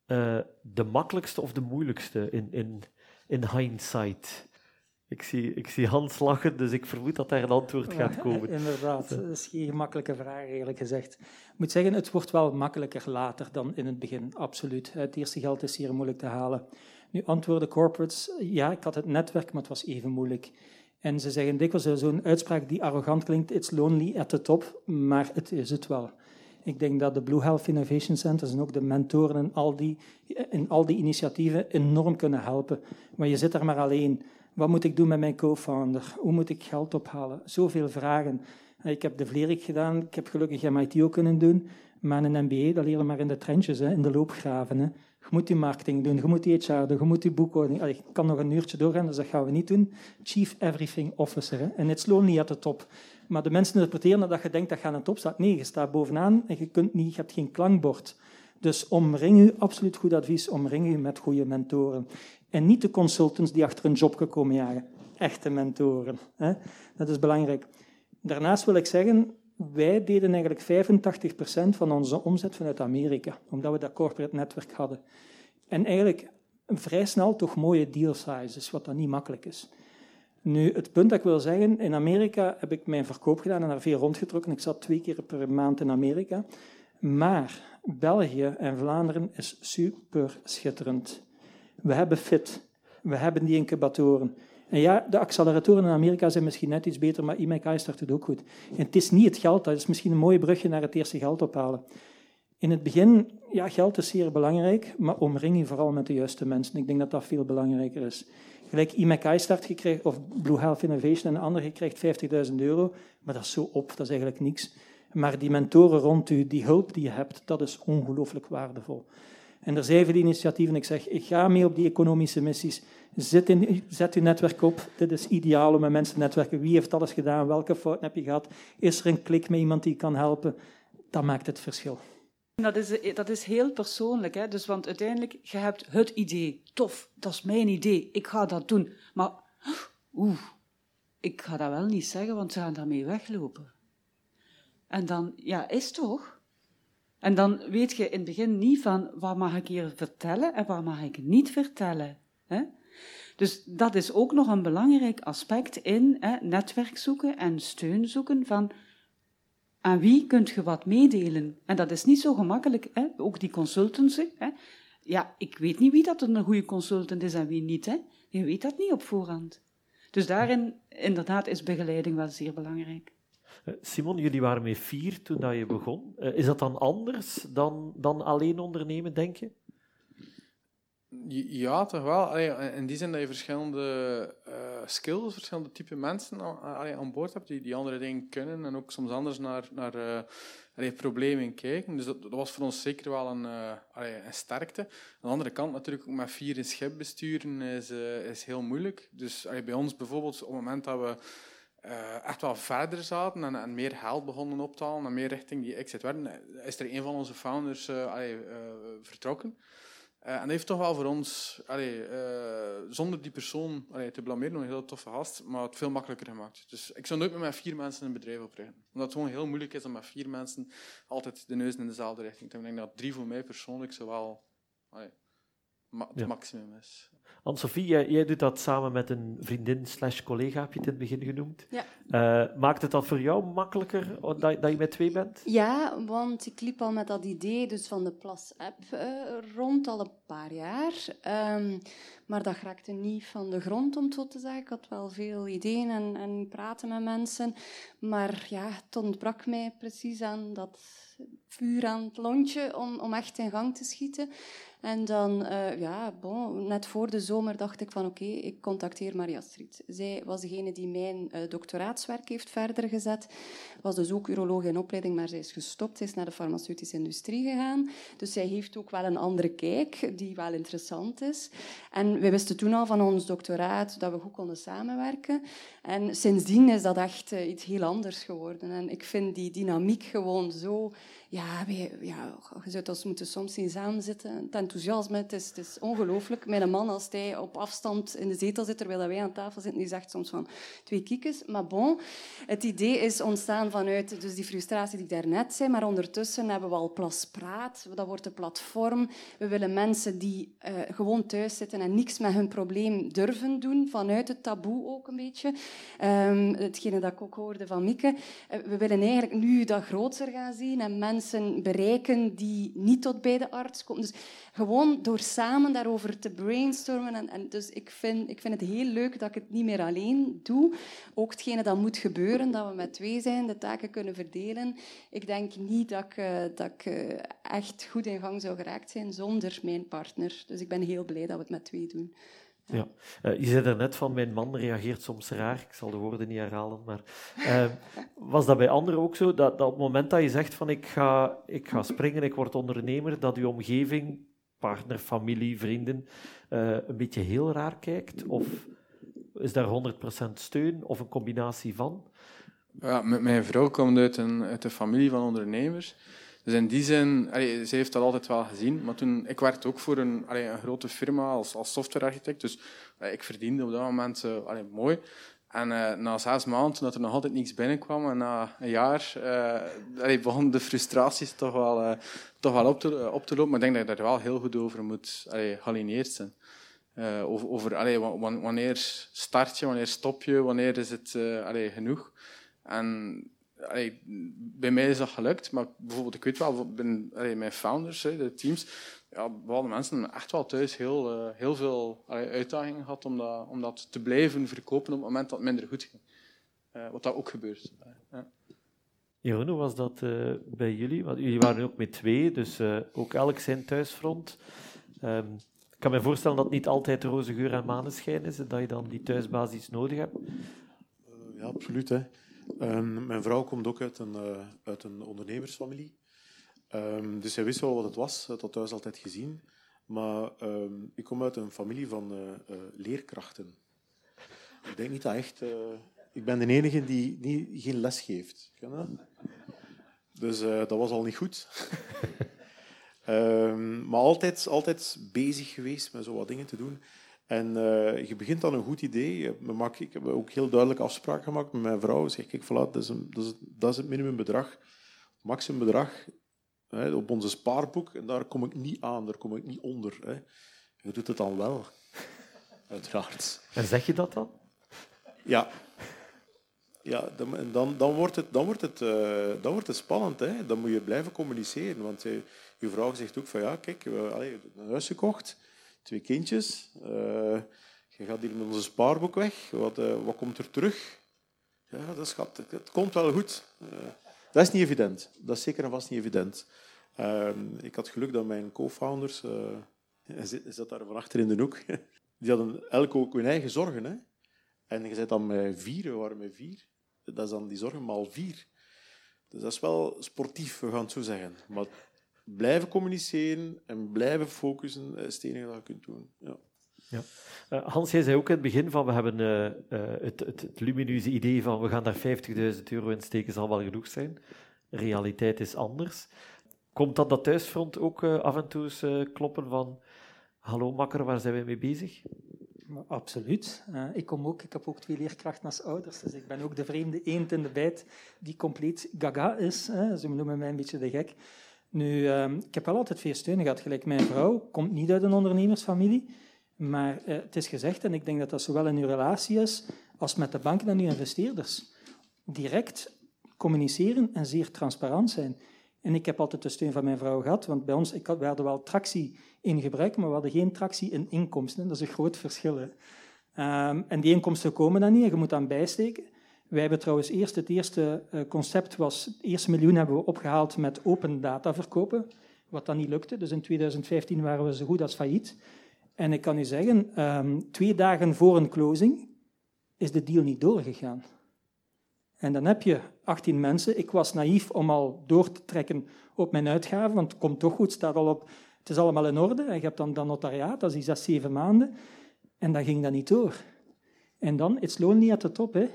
uh, de makkelijkste of de moeilijkste in, in, in hindsight? Ik zie, ik zie Hans lachen, dus ik vermoed dat daar een antwoord gaat komen. (laughs) Ja, inderdaad, dat is geen gemakkelijke vraag, eerlijk gezegd. Ik moet zeggen, het wordt wel makkelijker later dan in het begin, absoluut. Het eerste geld is hier moeilijk te halen. Nu antwoorden corporates, ja, ik had het netwerk, maar het was even moeilijk. En ze zeggen dikwijls zo'n uitspraak die arrogant klinkt, it's lonely at the top, maar het is het wel. Ik denk dat de Blue Health Innovation Centers en ook de mentoren in al die, in al die initiatieven enorm kunnen helpen. Maar je zit er maar alleen. Wat moet ik doen met mijn co-founder? Hoe moet ik geld ophalen? Zoveel vragen. Ik heb de Vlerik gedaan, ik heb gelukkig MIT ook kunnen doen, maar een MBA, dat leren maar in de trenches, hè, in de loopgraven. Hè. Je moet die marketing doen, je moet die HR doen, je moet die boekhouding. Ik kan nog een uurtje doorgaan, dus dat gaan we niet doen. Chief Everything Officer. En it's lonely at the top. Maar de mensen interpreteren dat je denkt dat je aan de top staat. Nee, je staat bovenaan en je, kunt niet, je hebt geen klankbord. Dus omring u, absoluut goed advies, omring u met goede mentoren. En niet de consultants die achter een job komen jagen. Echte mentoren. Hè. Dat is belangrijk. Daarnaast wil ik zeggen, wij deden eigenlijk 85% van onze omzet vanuit Amerika, omdat we dat corporate netwerk hadden. En eigenlijk vrij snel toch mooie deal sizes, wat dan niet makkelijk is. Nu, het punt dat ik wil zeggen, in Amerika heb ik mijn verkoop gedaan en daar veel rondgetrokken. Ik zat twee keer per maand in Amerika. Maar België en Vlaanderen is super schitterend. We hebben FIT, we hebben die incubatoren. En ja, de acceleratoren in Amerika zijn misschien net iets beter, maar IMEI start het ook goed. En het is niet het geld, dat is misschien een mooi brugje naar het eerste geld ophalen. In het begin, ja, geld is zeer belangrijk, maar omring je vooral met de juiste mensen. Ik denk dat dat veel belangrijker is. Gelijk IMEI start gekregen, of Blue Health Innovation en een ander krijgt 50.000 euro, maar dat is zo op, dat is eigenlijk niks. Maar die mentoren rond u, die hulp die je hebt, dat is ongelooflijk waardevol. En er zijn veel initiatieven. Ik zeg, ik ga mee op die economische missies. Zet, in, zet uw netwerk op. Dit is ideaal om met mensen te netwerken. Wie heeft alles gedaan? Welke fouten heb je gehad? Is er een klik met iemand die kan helpen? Dat maakt het verschil. Dat is, dat is heel persoonlijk. Hè? Dus, want uiteindelijk, je hebt het idee. Tof, dat is mijn idee. Ik ga dat doen. Maar, oeh, ik ga dat wel niet zeggen, want ze gaan daarmee weglopen. En dan, ja, is toch? En dan weet je in het begin niet van wat mag ik hier vertellen en wat mag ik niet vertellen. Hè? Dus dat is ook nog een belangrijk aspect in hè, netwerk zoeken en steun zoeken van aan wie kunt je wat meedelen. En dat is niet zo gemakkelijk, hè? ook die consultancy. Hè? Ja, ik weet niet wie dat een goede consultant is en wie niet. Hè? Je weet dat niet op voorhand. Dus daarin, inderdaad, is begeleiding wel zeer belangrijk. Eh, Simon, jullie waren met vier toen dat je begon. Eh, is dat dan anders dan, dan alleen ondernemen, denk je? Ja, toch wel. in die zin dat je verschillende skills, verschillende type mensen aan boord hebt die, die andere dingen kunnen en ook soms anders naar, naar problemen kijken. Dus dat, was voor ons zeker wel een, een sterkte. Aan de andere kant natuurlijk met vier in schip besturen is, is heel moeilijk. Dus bij ons bijvoorbeeld, op het moment dat we echt wel verder zaten en, en, meer geld begonnen op te halen en meer richting die exit werden, is er een van onze founders vertrokken. Uh, en dat heeft toch wel voor ons, allee, zonder die persoon allee, te blameren, een heel toffe gast, maar het veel makkelijker gemaakt. Dus ik zou nooit meer met vier mensen een bedrijf oprichten. Omdat het gewoon heel moeilijk is om met vier mensen altijd de neus in dezelfde richting te hebben. Ik denk dat drie voor mij persoonlijk zo wel allee, ma het maximum is. Anne-Sophie, jij, jij, doet dat samen met een vriendin slash collega, heb je het in het begin genoemd. Ja. Uh, maakt het dat voor jou makkelijker dat, dat, je met twee bent? Ja, want ik liep al met dat idee dus van de Plus-app uh, rond al een paar jaar. Um, maar dat raakte niet van de grond, om het zo te zeggen. Ik had wel veel ideeën en, en praten met mensen. Maar ja, het ontbrak mij precies aan dat vuur aan het lontje om, om echt in gang te schieten. En dan, uh, ja, bon, net voor de zomer dacht ik van oké, ik contacteer Maria Street. Zij was degene die mijn uh, doctoraatswerk heeft verder gezet. Was dus ook uroloog in opleiding, maar zij is gestopt. Zij is naar de farmaceutische industrie gegaan. Dus zij heeft ook wel een andere kijk, die wel interessant is. En we wisten toen al van ons doctoraat dat we goed konden samenwerken. En sindsdien is dat echt uh, iets heel anders geworden. En ik vind die dynamiek gewoon zo ja, wij, ja, je zou moeten soms zien samenzitten. Het enthousiasme, is, is ongelooflijk. Mijn man, als hij op afstand in de zetel zit, terwijl wij aan tafel zitten, die zegt soms van twee kiekjes. Maar bon, het idee is ontstaan vanuit dus die frustratie die ik daarnet zei, maar ondertussen hebben we al Plas Praat. Dat wordt een platform. We willen mensen die uh, gewoon thuis zitten en niks met hun probleem durven doen, vanuit het taboe ook een beetje. Um, hetgene dat ik ook hoorde van Mieke. Uh, we willen eigenlijk nu dat groter gaan zien en mensen bereiken die niet tot bij de arts komen. Dus gewoon door samen daarover te brainstormen. En, en dus ik vind, ik vind het heel leuk dat ik het niet meer alleen doe. Ook hetgene dat moet gebeuren, dat we met twee zijn, de taken kunnen verdelen. Ik denk niet dat ik, uh, dat ik uh, echt goed in gang zou geraakt zijn zonder mijn partner. Dus ik ben heel blij dat we het met twee doen. Ja. Uh, je zei er net van, mijn man reageert soms raar. Ik zal de woorden niet herhalen, maar uh, was dat bij anderen ook zo? Dat, dat op het moment dat je zegt van ik ga, ik ga springen, ik word ondernemer, dat je omgeving, partner, familie, vrienden, uh, een beetje heel raar kijkt? Of is daar 100% steun of een combinatie van? Ja, mijn vrouw komt uit een, uit een familie van ondernemers. Dus in die zin, allee, ze heeft dat altijd wel gezien. Maar toen, ik werkte ook voor een, een grote firma als, als softwarearchitect. Dus ik verdiende op dat moment allee, mooi. En uh, na zes maanden, toen er nog altijd niets binnenkwam, en na een jaar uh, begon de frustraties toch wel, toch wel op, te, op te lopen. Maar ik denk dat je daar wel heel goed over moet allee, gealineerd zijn. over over wanneer start je, wanneer stop je, wanneer is het genoeg. En bij mij is dat gelukt, maar bijvoorbeeld, ik weet wel, binnen mijn founders, de teams, ja, bepaalde mensen echt wel thuis heel, uh, heel veel allee, uitdagingen gehad om dat, om dat te blijven verkopen op het moment dat het minder goed ging. Uh, wat dat ook gebeurt. Ja. Jeroen, hoe was dat uh, bij jullie? Want jullie waren ook met twee, dus ook elk zijn thuisfront. Um, ik kan me voorstellen dat het niet altijd roze geur en maneschijn is en dat je dan die thuisbasis nodig hebt. ja, absoluut. Hè. Um, mijn vrouw komt ook uit een, uh, uit een ondernemersfamilie. Um, dus zij wist wel wat het was, had thuis altijd gezien. Maar um, ik kom uit een familie van uh, uh, leerkrachten. Ik denk niet dat echt... ik ben de enige die, die geen les geeft. Dat? Dus dat was al niet goed. (laughs) maar altijd, altijd bezig geweest met zo wat dingen te doen. En uh, je begint dan een goed idee. We maken, ik heb ook heel duidelijk afspraken gemaakt met mijn vrouw. Zeg ik, voilà, dat, is een, dat, is, dat is het minimumbedrag, maximumbedrag hè, op onze spaarboek. En daar kom ik niet aan, daar kom ik niet onder. Hè. Je doet het dan wel. uiteraard. En zeg je dat dan? Ja. Ja, dan, dan, dan, wordt het, dan, wordt het, uh, dan wordt het spannend. Hè? Dan moet je blijven communiceren. Want uh, je vrouw zegt ook van ja, kijk, we hebben een huis gekocht, twee kindjes. Uh, je gaat hier met onze spaarboek weg. Wat, wat komt er terug? Ja, dat schat, het komt wel goed. dat is niet evident. Dat is zeker en vast niet evident. Ik had geluk dat mijn co-founders, (laughs) hij zat daar van achter in de hoek, (laughs) die hadden elk ook hun eigen zorgen. Hè? En je zit dan met vier, we waren met vier. Dat is dan die zorgen maal vier. Dus dat is wel sportief, we gaan het zo zeggen. Maar blijven communiceren en blijven focussen is het enige dat je kunt doen. Ja. Ja. Uh, Hans, jij zei ook in het begin van we hebben uh, uh, het, het, het, lumineuze idee van we gaan daar 50.000 euro in steken, zal wel genoeg zijn. realiteit is anders. Komt dat dat thuisfront ook af en toe eens kloppen van hallo makker, waar zijn wij mee bezig? Absoluut. Uh, ik, kom ook, ik heb ook twee leerkrachten als ouders, dus ik ben ook de vreemde eend in de bijt die compleet gaga is. Hè. Ze noemen mij een beetje de gek. Nu, uh, ik heb altijd veel steun gehad. Gelijk mijn vrouw komt niet uit een ondernemersfamilie, maar uh, het is gezegd, en ik denk dat dat zowel in uw relatie is als met de banken en uw investeerders. Direct communiceren en zeer transparant zijn. En ik heb altijd de steun van mijn vrouw gehad, want bij ons, ik had, we hadden wel tractie in gebruik, maar we hadden geen tractie in inkomsten. Dat is een groot verschil. Um, en die inkomsten komen dan niet, en je moet dan bijsteken. Wij hebben trouwens eerst, het eerste uh, concept was, het eerste miljoen hebben we opgehaald met open data verkopen, wat dan niet lukte. Dus in 2015 waren we zo goed als failliet. En ik kan u zeggen, um, twee dagen voor een closing is de deal niet doorgegaan. En dan heb je 18 mensen. Ik was naïef om al door te trekken op mijn uitgaven, want het komt toch goed, staat al op, het is allemaal in orde. En je hebt dan, dan notariaat, dat is die zes, zeven maanden. En dan ging dat niet door. En dan, it's lonely at the top, hè.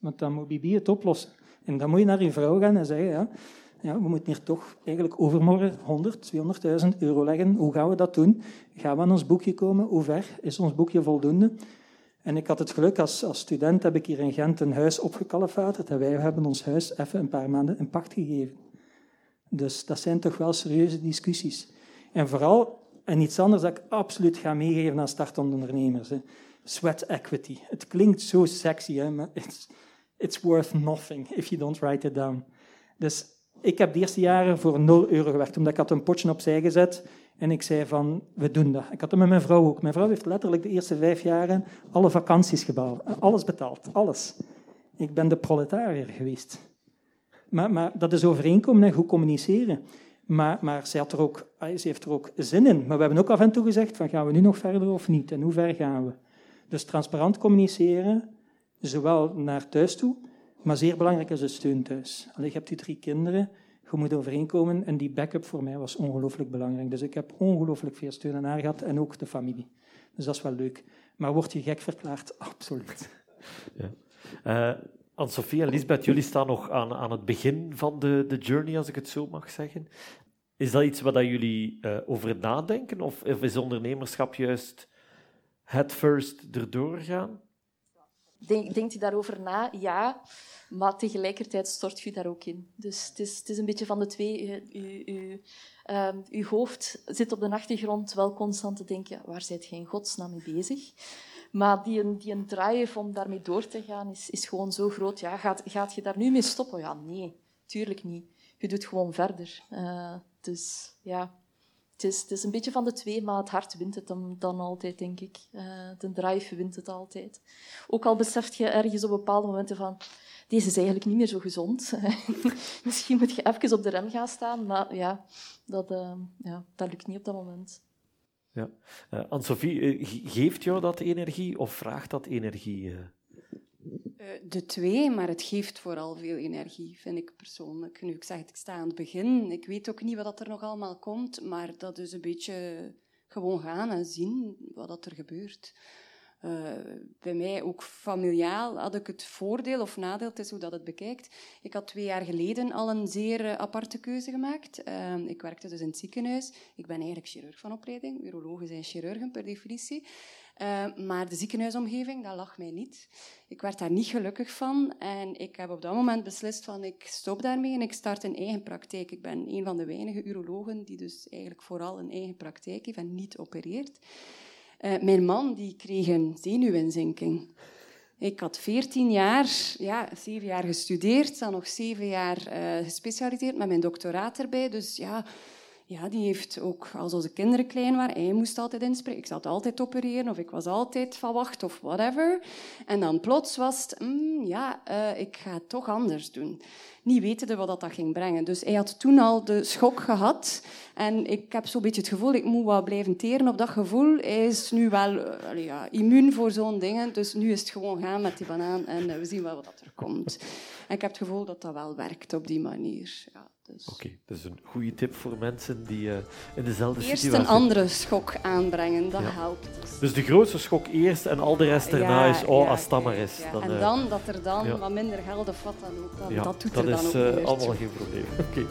Want dan moet Bibi het oplossen. En dan moet je naar je vrouw gaan en zeggen, ja, ja, we moeten hier toch eigenlijk overmorgen 100, 200.000 euro leggen. Hoe gaan we dat doen? Gaan we aan ons boekje komen? Hoe ver is ons boekje voldoende? En ik had het geluk, als, als student heb ik hier in Gent een huis opgekalefaterd en wij hebben ons huis even een paar maanden in pacht gegeven. Dus dat zijn toch wel serieuze discussies. En vooral, en iets anders dat ik absoluut ga meegeven aan startondernemers, hè. sweat equity. Het klinkt zo sexy, hè, maar it's, it's worth nothing if you don't write it down. Dus ik heb de eerste jaren voor 0 euro gewerkt, omdat ik had een potje opzij gezet en ik zei van, we doen dat. Ik had het met mijn vrouw ook. Mijn vrouw heeft letterlijk de eerste vijf jaren alle vakanties gebouwd. Alles betaald, alles. Ik ben de proletariër geweest. Maar, maar dat is overeenkomen en goed communiceren. Maar, maar ze, had er ook, ze heeft er ook zin in. Maar we hebben ook af en toe gezegd, van, gaan we nu nog verder of niet? En hoe ver gaan we? Dus transparant communiceren, zowel naar thuis toe, maar zeer belangrijk is de steun thuis. Allee, je hebt die drie kinderen, je moet overeenkomen. En die backup voor mij was ongelooflijk belangrijk. Dus ik heb ongelooflijk veel steun aan haar gehad en ook de familie. Dus dat is wel leuk. Maar word je gek verklaard? (laughs) Absoluut. Ja. Uh, Anne-Sophie en Lisbeth, jullie staan nog aan, aan het begin van de, de journey, als ik het zo mag zeggen. Is dat iets waar jullie uh, over nadenken? Of, of is ondernemerschap juist het first erdoor gaan? Denk, denkt u daarover na? Ja. Maar tegelijkertijd stort je daar ook in. Dus het is, het is een beetje van de twee. Je, ehm, uw hoofd zit op de achtergrond wel constant te denken, waar zijt je in godsnaam mee bezig? Maar die, die een drive om daarmee door te gaan is, is gewoon zo groot. Ja, gaat, gaat je daar nu mee stoppen? Ja, nee, tuurlijk niet. Je doet gewoon verder. Uh, dus ja, het is, is een beetje van de twee, maar het hart wint het dan, dan altijd, denk ik. Uh, de drive wint het altijd. Ook al beseft je ergens op bepaalde momenten van deze is eigenlijk niet meer zo gezond. (laughs) Misschien moet je even op de rem gaan staan, maar ja, dat, uh, ja, dat lukt niet op dat moment. Ja. Uh, Anne-Sophie, geeft jou dat energie of vraagt dat energie? De twee, maar het geeft vooral veel energie, vind ik persoonlijk. Nu, ik zeg het, ik sta aan het begin. Ik weet ook niet wat er nog allemaal komt, maar dat is een beetje gewoon gaan en zien wat er gebeurt. Uh, bij mij ook familiaal had ik het voordeel of nadeel, het is hoe dat het bekijkt. Ik had twee jaar geleden al een zeer uh, aparte keuze gemaakt. Uh, ik werkte dus in het ziekenhuis. Ik ben eigenlijk chirurg van opleiding. Urologen zijn chirurgen per definitie. Maar de ziekenhuisomgeving, dat lag mij niet. Ik werd daar niet gelukkig van. En ik heb op dat moment beslist van ik stop daarmee en ik start een eigen praktijk. Ik ben een van de weinige urologen die dus eigenlijk vooral een eigen praktijk heeft en niet opereert. Uh, mijn man die kreeg een zenuwinzinking. Ik had 14 jaar, ja, zeven jaar gestudeerd, dan nog zeven jaar uh, gespecialiseerd met mijn doctoraat erbij. Dus ja, ja, die heeft ook, als onze kinderen klein waren, hij moest altijd inspreken. Ik zat altijd opereren of ik was altijd van wacht of whatever. En dan plots was het, mm, ja, uh, ik ga het toch anders doen. Niet wetende wat dat ging brengen. Dus hij had toen al de schok gehad. En ik heb zo'n beetje het gevoel, ik moet wel blijven teren op dat gevoel. Hij is nu wel uh, ja, immuun voor zo'n dingen. Dus nu is het gewoon gaan met die banaan en uh, we zien wel wat er komt. En ik heb het gevoel dat dat wel werkt op die manier. Ja. Dus. Oké, okay, dat is een goede tip voor mensen die uh, in dezelfde eerst situatie... Eerst een andere schok aanbrengen, dat ja. helpt. Dus. dus. de grootste schok eerst en al de rest daarna ja, is, oh, als dat maar is. Dan, en dan dat er dan wat minder geld of wat dan ook, dat, dat doet dat er dan is, ook uh, allemaal geen probleem. (laughs) Oké. Okay.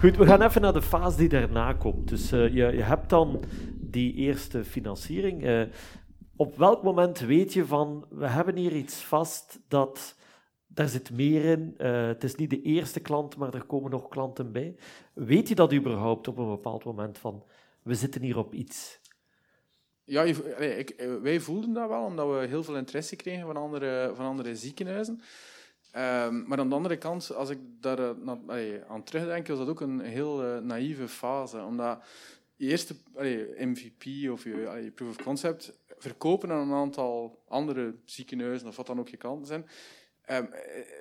Goed, we gaan even naar de fase die daarna komt. Dus uh, je, je hebt dan die eerste financiering. Uh, op welk moment weet je van, we hebben hier iets vast dat... Daar zit meer in. Uh, het is niet de eerste klant, maar er komen nog klanten bij. Weet je dat überhaupt op een bepaald moment van, we zitten hier op iets? Ja, ik, wij voelden dat wel, omdat we heel veel interesse kregen van andere, van andere ziekenhuizen. Um, maar aan de andere kant, als ik daar aan terugdenk, was dat ook een heel uh, naïeve fase. Omdat je eerste MVP of je proof of concept verkopen aan een aantal andere ziekenhuizen of wat dan ook je klanten zijn, um,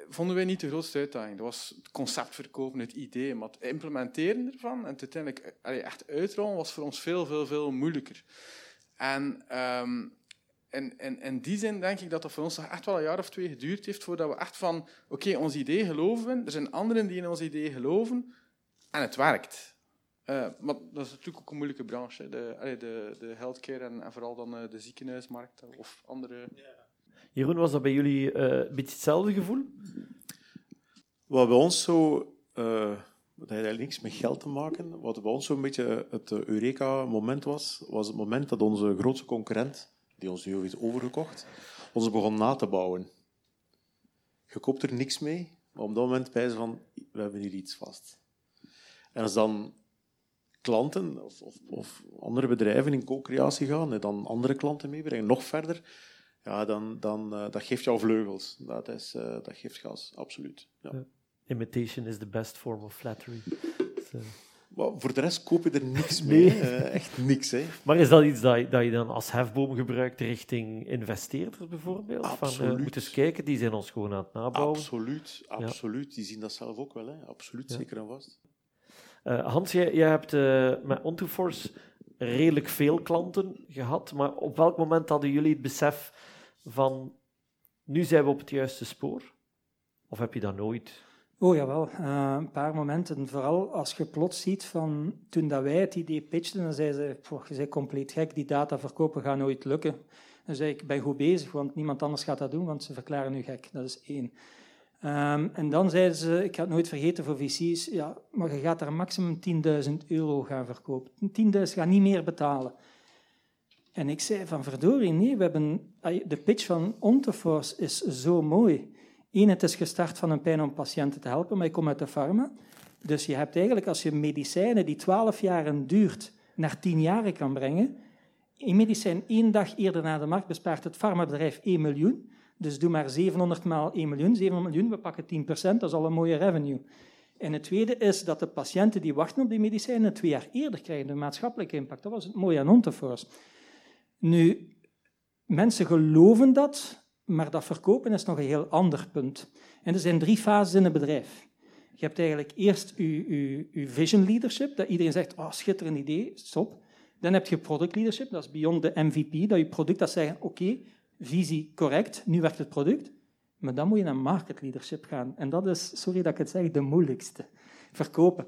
vonden wij niet de grootste uitdaging. Dat was het concept verkopen, het idee. Maar het implementeren ervan en uiteindelijk echt uitrollen was voor ons veel, veel, veel moeilijker. En in, in die zin denk ik dat dat voor ons nog echt wel een jaar of twee geduurd heeft voordat we echt van, oké, ons idee geloven er zijn anderen die in ons idee geloven en het werkt. Uh, maar dat is natuurlijk ook een moeilijke branche, de, de, de healthcare en, en vooral dan uh, de ziekenhuismarkt of andere... Jeroen, was dat bij jullie uh, een beetje hetzelfde gevoel? Wat bij ons zo... dat heeft eigenlijk niks met geld te maken. Wat bij ons zo'n beetje het Eureka-moment was, was het moment dat onze grootste concurrent die ons nu heeft overgekocht, ons begon na te bouwen. Je koopt er niks mee, maar op dat moment bij ze van, we hebben hier iets vast. En als dan klanten of, of, of andere bedrijven in co-creatie gaan en dan andere klanten meebrengen, nog verder, ja, dan, dan uh, dat geeft jou vleugels. Dat, is, uh, dat geeft gas, absoluut. Ja. Imitation is the best form of flattery. So. Maar voor de rest koop je er niks (laughs) mee. Nee. Uh, echt niks. Hè. Maar is dat iets dat je, dat je dan als hefboom gebruikt richting investeerders bijvoorbeeld? Absoluut. Van, uh, moeten eens kijken, die zijn ons gewoon aan het nabouwen. Absoluut, absoluut. Ja. Die zien dat zelf ook wel. Hè. Absoluut, ja. zeker en vast. Uh, Hans, jij, hebt uh, met Ontoforce redelijk veel klanten gehad, maar op welk moment hadden jullie het besef van nu zijn we op het juiste spoor? Of heb je dat nooit? Oh jawel, uh, een paar momenten. Vooral als je plots ziet van toen dat wij het idee pitchten, dan zei ze, je bent compleet gek, die data verkopen gaat nooit lukken. Dan zei ik, ik ben goed bezig, want niemand anders gaat dat doen, want ze verklaren nu gek. Dat is één. Um, en dan zeiden ze, ik ga het nooit vergeten voor VC's, ja, maar je gaat daar maximum 10.000 euro gaan verkopen. 10.000 gaat niet meer betalen. En ik zei van verdorie, nee, we hebben, de pitch van Onteforce is zo mooi. Eén, het is gestart van een pijn om patiënten te helpen, maar ik kom uit de farma. Dus je hebt eigenlijk, als je medicijnen die 12 jaren duurt, naar 10 jaar kan brengen, een medicijn één dag eerder naar de markt bespaart het farmabedrijf 1 miljoen. Dus doe maar 700 maal 1 miljoen. 700 miljoen, we pakken 10% dat is al een mooie revenue. En het tweede is dat de patiënten die wachten op die medicijnen twee jaar eerder krijgen de maatschappelijke impact. Dat was het mooie aan Onteforce. Nu, mensen geloven dat, maar dat verkopen is nog een heel ander punt. En er zijn drie fases in een bedrijf. Je hebt eigenlijk eerst je, vision leadership, dat iedereen zegt, oh, schitterend idee, stop. Dan heb je product leadership, dat is beyond de MVP, dat je product dat zegt, oké, visie correct, nu werkt het product. Maar dan moet je naar market leadership gaan. En dat is, sorry dat ik het zeg, de moeilijkste. Verkopen.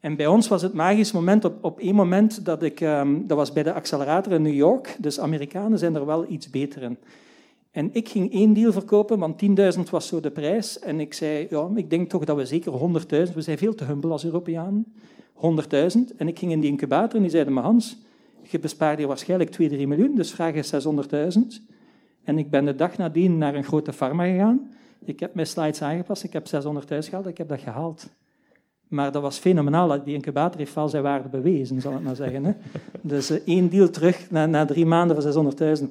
En bij ons was het magisch moment op, op één moment dat ik, um, dat was bij de accelerator in New York, dus Amerikanen zijn er wel iets beter in. En ik ging één deal verkopen, want 10.000 was zo de prijs. En ik zei, ja, ik denk toch dat we zeker 100.000... We zijn veel te humble als Europeanen. 100.000. En ik ging in die incubator en die zeiden me, Hans, je bespaart hier waarschijnlijk 2, 3 miljoen, dus vraag je 600.000. En ik ben de dag nadien naar een grote farma gegaan. Ik heb mijn slides aangepast, ik heb 600 thuis gehaald, ik heb dat gehaald. Maar dat was fenomenaal. Die incubator heeft wel zijn waarde bewezen, zal ik maar zeggen. Hè. (laughs) Dus uh, één deal terug na, na drie maanden van 600.000.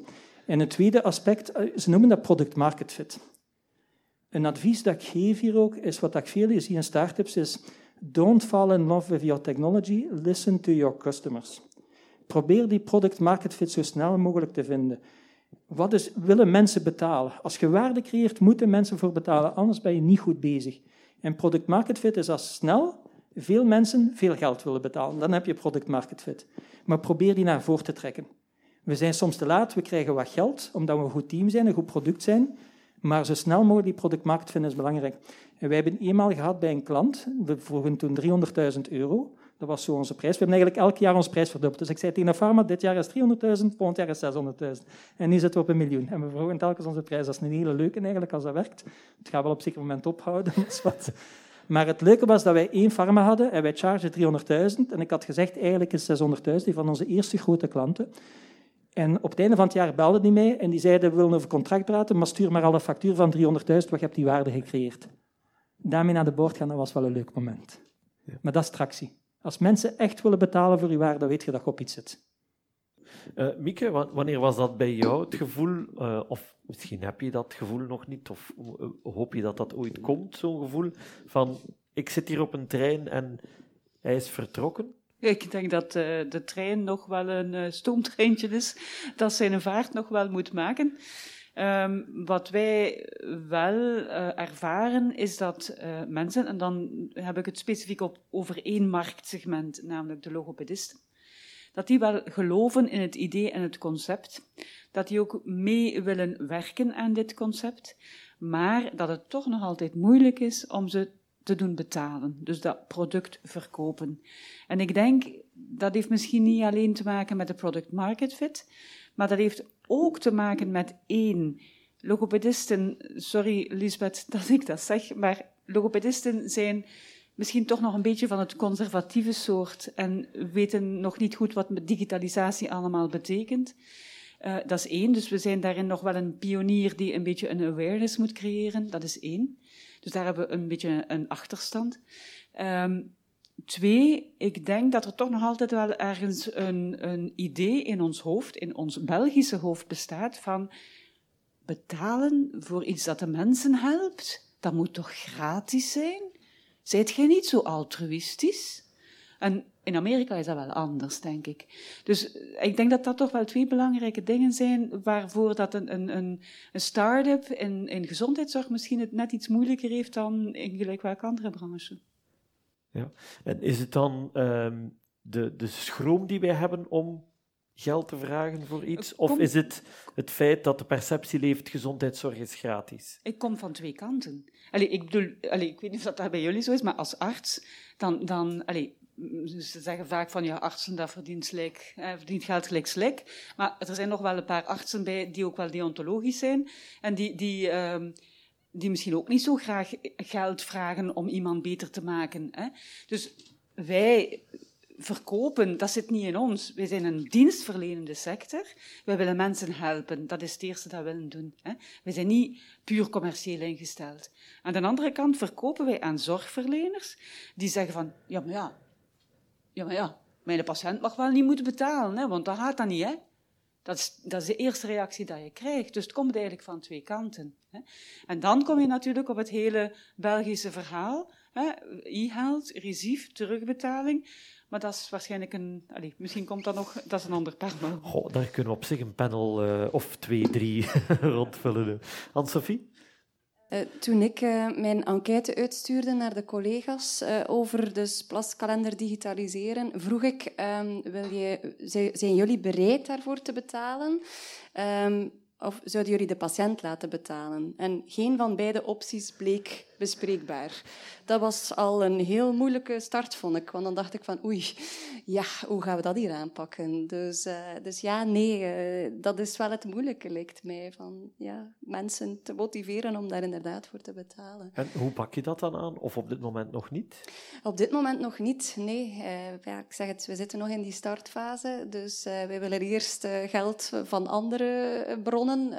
En het tweede aspect, uh, ze noemen dat product market fit. Een advies dat ik geef hier ook, is wat ik veel zie in startups, is don't fall in love with your technology, listen to your customers. Probeer die product market fit zo snel mogelijk te vinden. Wat is, willen mensen betalen? Als je waarde creëert, moeten mensen voor betalen, anders ben je niet goed bezig. En product market fit is als snel veel mensen veel geld willen betalen. Dan heb je product market fit. Maar probeer die naar voren te trekken. We zijn soms te laat, we krijgen wat geld, omdat we een goed team zijn, een goed product zijn. Maar zo snel mogelijk die product market fit is belangrijk. En wij hebben eenmaal gehad bij een klant, we vroegen toen 300.000 euro. Dat was zo onze prijs. We hebben eigenlijk elk jaar onze prijs verdubbeld. Dus ik zei tegen de farma, dit jaar is 300.000, volgend jaar is 600.000. En nu zitten we op een miljoen. En we verhogen telkens onze prijs. Dat is een hele leuke eigenlijk, als dat werkt. Het gaat wel op een zeker moment ophouden. (laughs) wat. Maar het leuke was dat wij één farma hadden en wij chargen 300.000. En ik had gezegd, eigenlijk is 600.000 die van onze eerste grote klanten. En op het einde van het jaar belden die mij en die zeiden, we willen over contract praten, maar stuur maar al een factuur van 300.000, want je hebt die waarde gecreëerd. Daarmee naar de boord gaan, dat was wel een leuk moment. Ja. Maar dat is tractie. Als mensen echt willen betalen voor je waarde, dan weet je dat je op iets zit. Uh, Mieke, wanneer was dat bij jou het gevoel, uh, of misschien heb je dat gevoel nog niet, of uh, hoop je dat dat ooit komt, zo'n gevoel van ik zit hier op een trein en hij is vertrokken? Ik denk dat de trein nog wel een stoomtreintje is, dat zijn vaart nog wel moet maken. Um, wat wij wel uh, ervaren is dat uh, mensen, en dan heb ik het specifiek op, over één marktsegment, namelijk de logopedisten, dat die wel geloven in het idee en het concept, dat die ook mee willen werken aan dit concept, maar dat het toch nog altijd moeilijk is om ze te doen betalen, dus dat product verkopen. En ik denk, dat heeft misschien niet alleen te maken met de product market fit, maar dat heeft ook te maken met één. Logopedisten, sorry Lisbeth (laughs) dat ik dat zeg, maar logopedisten zijn misschien toch nog een beetje van het conservatieve soort en weten nog niet goed wat digitalisatie allemaal betekent. Uh, dat is één, dus we zijn daarin nog wel een pionier die een beetje een awareness moet creëren. Dat is één. Dus daar hebben we een beetje een achterstand. Um, Twee, ik denk dat er toch nog altijd wel ergens een, een idee in ons hoofd, in ons Belgische hoofd bestaat van betalen voor iets dat de mensen helpt, dat moet toch gratis zijn? Zijt gij niet zo altruïstisch? En in Amerika is dat wel anders, denk ik. Dus ik denk dat dat toch wel twee belangrijke dingen zijn waarvoor dat een, een, een, een start-up in, in gezondheidszorg misschien het net iets moeilijker heeft dan in gelijk welke andere branche. Ja. En is het dan um, de, de schroom die wij hebben om geld te vragen voor iets? Of is het het feit dat de perceptie leeft, gezondheidszorg is gratis? Ik kom van twee kanten. Allee, ik, bedoel, allee, ik weet niet of dat bij jullie zo is, maar als arts, dan... dan allee, ze zeggen vaak van ja, artsen dat verdient, eh, verdient geld gelijk slik. Maar er zijn nog wel een paar artsen bij die ook wel deontologisch zijn. En die, die, um, die misschien ook niet zo graag geld vragen om iemand beter te maken. Hè? Dus wij verkopen, dat zit niet in ons. Wij zijn een dienstverlenende sector. Wij willen mensen helpen. Dat is het eerste dat we willen doen. Hè? Wij zijn niet puur commercieel ingesteld. Aan de andere kant verkopen wij aan zorgverleners die zeggen van, ja maar ja, ja maar ja, mijn patiënt mag wel niet moeten betalen, hè, want dat gaat dan niet, hè. Dat is, dat is de eerste reactie die je krijgt. Dus het komt eigenlijk van twee kanten. Hè. En dan kom je natuurlijk op het hele Belgische verhaal. E-health, resief, terugbetaling. Maar dat is waarschijnlijk een... Misschien komt dat nog... Dat is een ander panel. Goh, daar kunnen we op zich een panel uh, of twee, drie (laughs) rondvullen. Anne-Sophie? Uh, toen ik uh, mijn enquête uitstuurde naar de collega's uh, over de plaskalender digitaliseren, vroeg ik, um, wil je, zijn jullie bereid daarvoor te betalen? Um, of zouden jullie de patiënt laten betalen? En geen van beide opties bleek bespreekbaar. Dat was al een heel moeilijke start, vond ik. Want dan dacht ik van, oei, ja, hoe gaan we dat hier aanpakken? Dus, uh, dus ja, nee, uh, dat is wel het moeilijke, lijkt mij. Van ja, mensen te motiveren om daar inderdaad voor te betalen. En hoe pak je dat dan aan? Of op dit moment nog niet? Op dit moment nog niet, nee. Uh, ja, ik zeg het, we zitten nog in die startfase. Dus wij willen eerst geld van andere bronnen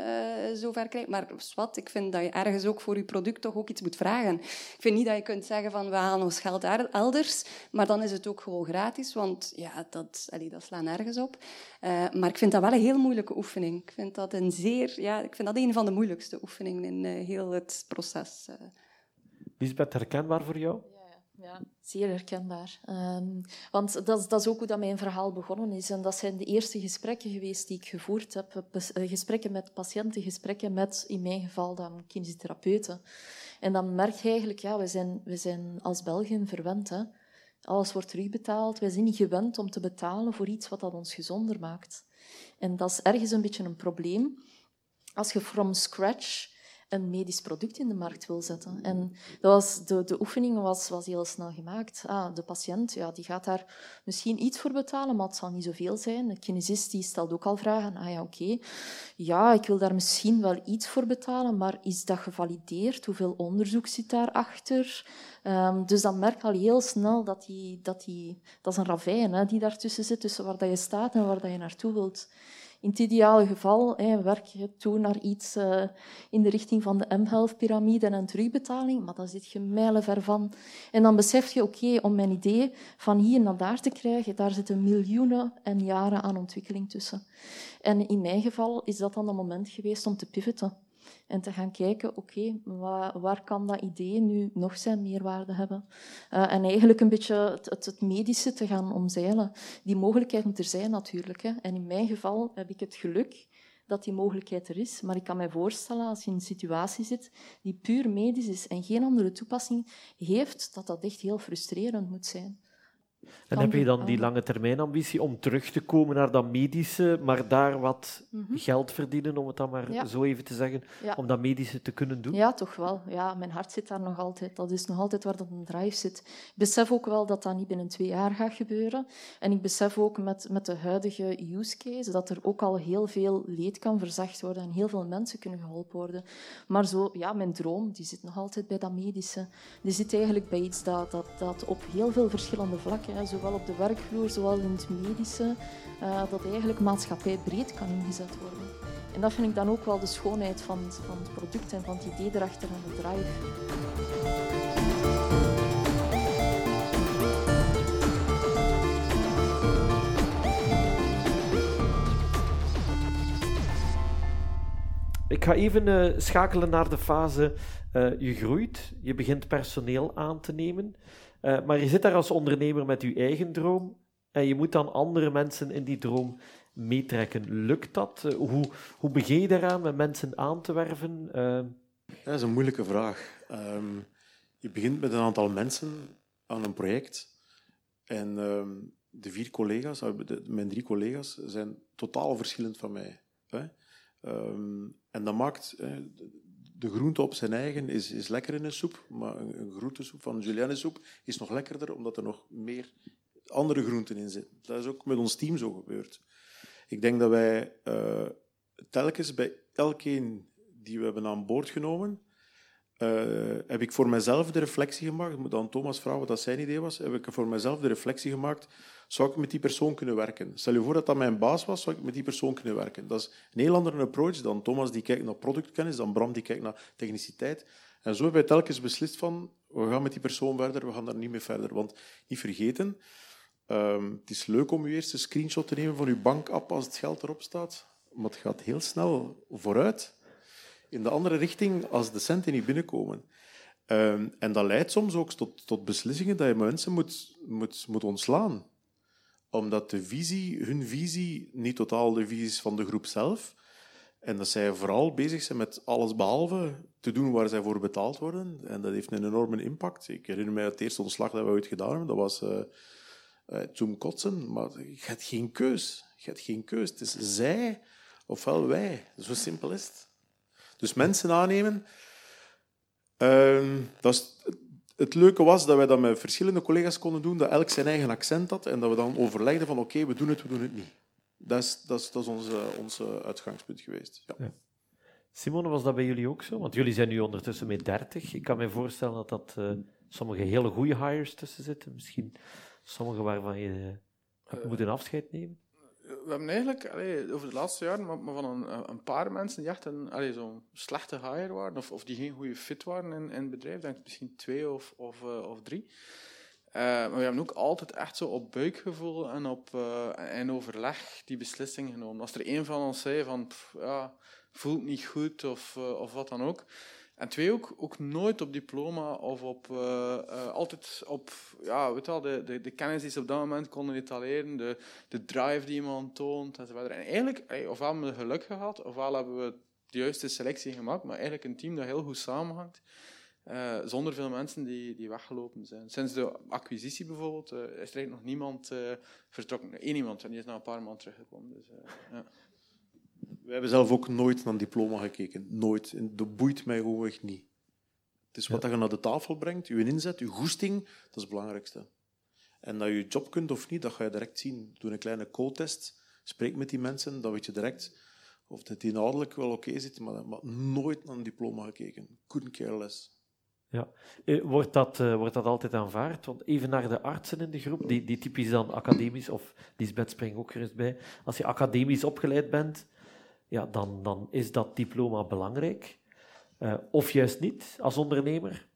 zover krijgen. Maar wat, ik vind dat je ergens ook voor je product toch ook iets moet vragen. Ik vind niet dat je kunt zeggen van we halen ons geld elders, maar dan is het ook gewoon gratis, want ja, dat, allee, dat slaat nergens op. Uh, maar ik vind dat wel een heel moeilijke oefening. Ik vind dat een zeer, ja, ik vind dat een van de moeilijkste oefeningen in uh, heel het proces. Uh. Lisbeth, herkenbaar voor jou? Ja, zeer herkenbaar. Um, want dat, dat, is ook hoe dat mijn verhaal begonnen is. En dat zijn de eerste gesprekken geweest die ik gevoerd heb. Gesprekken met patiënten, gesprekken met, in mijn geval, dan kinesitherapeuten. En dan merk je eigenlijk, ja, we zijn, we zijn als Belgen verwend. Hè? Alles wordt terugbetaald. Wij zijn niet gewend om te betalen voor iets wat dat ons gezonder maakt. En dat is ergens een beetje een probleem. Als je from scratch een medisch product in de markt wil zetten. En dat was, de, de oefening was, was heel snel gemaakt. Ah, de patiënt ja, die gaat daar misschien iets voor betalen, maar het zal niet zoveel zijn. De kinesist die stelt ook al vragen. Ah ja, oké. Ja, ik wil daar misschien wel iets voor betalen, maar is dat gevalideerd? Hoeveel onderzoek zit daarachter? Um, dus dan merk je al heel snel dat die, dat die... Dat is een ravijn hè, die daartussen zit, tussen waar dat je staat en waar dat je naartoe wilt. In het ideale geval hè, werk je toe naar iets uh, in de richting van de M-Health-pyramide en terugbetaling, maar dan zit je mijlenver van. En dan besef je, oké, om mijn idee van hier naar daar te krijgen, daar zitten miljoenen en jaren aan ontwikkeling tussen. En in mijn geval is dat dan een moment geweest om te pivoten. En te gaan kijken, oké, waar, kan dat idee nu nog zijn meerwaarde hebben? Uh, en eigenlijk een beetje het, het, medische te gaan omzeilen. Die mogelijkheid moet er zijn natuurlijk. Hè. En in mijn geval heb ik het geluk dat die mogelijkheid er is. Maar ik kan me voorstellen, als je in een situatie zit die puur medisch is en geen andere toepassing heeft, dat dat echt heel frustrerend moet zijn. En heb je dan die lange termijn ambitie om terug te komen naar dat medische, maar daar wat mhm. geld verdienen, om het dan maar zo even te zeggen, om dat medische te kunnen doen? Ja, toch wel. Ja, mijn hart zit daar nog altijd. Dat is nog altijd waar dat een drive zit. Ik besef ook wel dat dat niet binnen twee jaar gaat gebeuren. En ik besef ook met, met de huidige use case dat er ook al heel veel leed kan verzacht worden en heel veel mensen kunnen geholpen worden. Maar zo, ja, mijn droom die zit nog altijd bij dat medische. Die zit eigenlijk bij iets dat, dat, dat op heel veel verschillende vlakken zowel op de werkvloer, zowel in het medische, uh, dat eigenlijk maatschappij breed kan ingezet worden. En dat vind ik dan ook wel de schoonheid van, van het product en van het idee erachter en de drive. Ik ga even uh, schakelen naar de fase uh, je groeit, je begint personeel aan te nemen. Uh, maar je zit daar als ondernemer met je eigen droom en je moet dan andere mensen in die droom meetrekken. Lukt dat? Uh, hoe, hoe begin je daaraan met mensen aan te werven? Uh... Dat is een moeilijke vraag. Um, je begint met een aantal mensen aan een project. En um, de vier collega's, mijn drie collega's, zijn totaal verschillend van mij. Hè? Um, en dat maakt de groente op zijn eigen is, is lekker in een soep, maar een, groentesoep van julienne soep is nog lekkerder omdat er nog meer andere groenten in zitten. Dat is ook met ons team zo gebeurd. Ik denk dat wij uh, telkens bij elkeen die we hebben aan boord genomen, uh, heb ik voor mezelf de reflectie gemaakt, ik moet aan Thomas vragen wat dat zijn idee was, heb ik voor mezelf de reflectie gemaakt, zou ik met die persoon kunnen werken? Stel je voor dat dat mijn baas was, zou ik met die persoon kunnen werken? Dat is een heel andere approach dan Thomas die kijkt naar productkennis, dan Bram die kijkt naar techniciteit. En zo hebben wij telkens beslist van, we gaan met die persoon verder, we gaan daar niet meer verder. Want niet vergeten, um, het is leuk om je eerst een screenshot te nemen van je bankapp als het geld erop staat, maar het gaat heel snel vooruit in de andere richting als de centen niet binnenkomen. Um, en dat leidt soms ook tot, tot beslissingen dat je mensen moet, moet, moet ontslaan. Omdat de visie, hun visie, niet totaal de visie is van de groep zelf. En dat zij vooral bezig zijn met alles behalve te doen waar zij voor betaald worden. En dat heeft een enorme impact. Ik herinner mij het eerste ontslag dat we ooit gedaan hebben. Dat was uh, uh, toen kotsen. Maar je hebt geen keus. Je hebt geen keus. Het is zij ofwel wij. Zo simpel is het. Dus mensen aannemen. Ehm, dat is, het leuke was dat wij dat met verschillende collega's konden doen, dat elk zijn eigen accent had en dat we dan overlegden van oké, we doen het, we doen het niet. Dat is, dat is, dat is onze, onze uitgangspunt geweest. Ja. Ja. Simone, was dat bij jullie ook zo? Want jullie zijn nu ondertussen met 30. Ik kan me voorstellen dat dat eh, sommige hele goede hires tussen zitten. Misschien sommige waarvan je uh, hebt moeten afscheid nemen. We hebben eigenlijk over de laatste jaren maar, van een, een, paar mensen die echt zo'n slechte hire waren, of, of die geen goede fit waren in, in het bedrijf, denk ik misschien twee of, of, uh, of drie. Uh, maar we hebben ook altijd echt zo op buikgevoel en op en overleg die beslissing genomen. Als er een van ons zei van, pff, ja, voelt niet goed of, of wat dan ook. En twee, ook, ook nooit op diploma of op, altijd op, ja, weet wel, de, de, de kennis die ze op dat moment konden etaleren, de, de drive die iemand toont, enzovoort. En eigenlijk, ofwel hebben we geluk gehad, ofwel hebben we de juiste selectie gemaakt, maar eigenlijk een team dat heel goed samenhangt. Uh, zonder veel mensen die, die weggelopen zijn. Sinds de acquisitie bijvoorbeeld is er eigenlijk nog niemand vertrokken. Eén iemand, en die is na een paar maanden teruggekomen. Dus, ja. We hebben zelf ook nooit naar een diploma gekeken. Nooit. En dat boeit mij gewoon echt niet. Het is wat ja. je naar de tafel brengt, je inzet, je goesting, dat is het belangrijkste. En dat je je job kunt of niet, dat ga je direct zien. Doe een kleine code-test, spreek met die mensen, dan weet je direct of het inhoudelijk wel oké okay zit, maar, maar nooit naar een diploma gekeken. Couldn't care less. Ja. Wordt dat, uh, wordt dat altijd aanvaard? Want even naar de artsen in de groep, die, die typisch dan academisch, of Lisbeth springt ook gerust bij, als je academisch opgeleid bent, ja, dan, dan is dat diploma belangrijk. Uh, of juist niet, als ondernemer?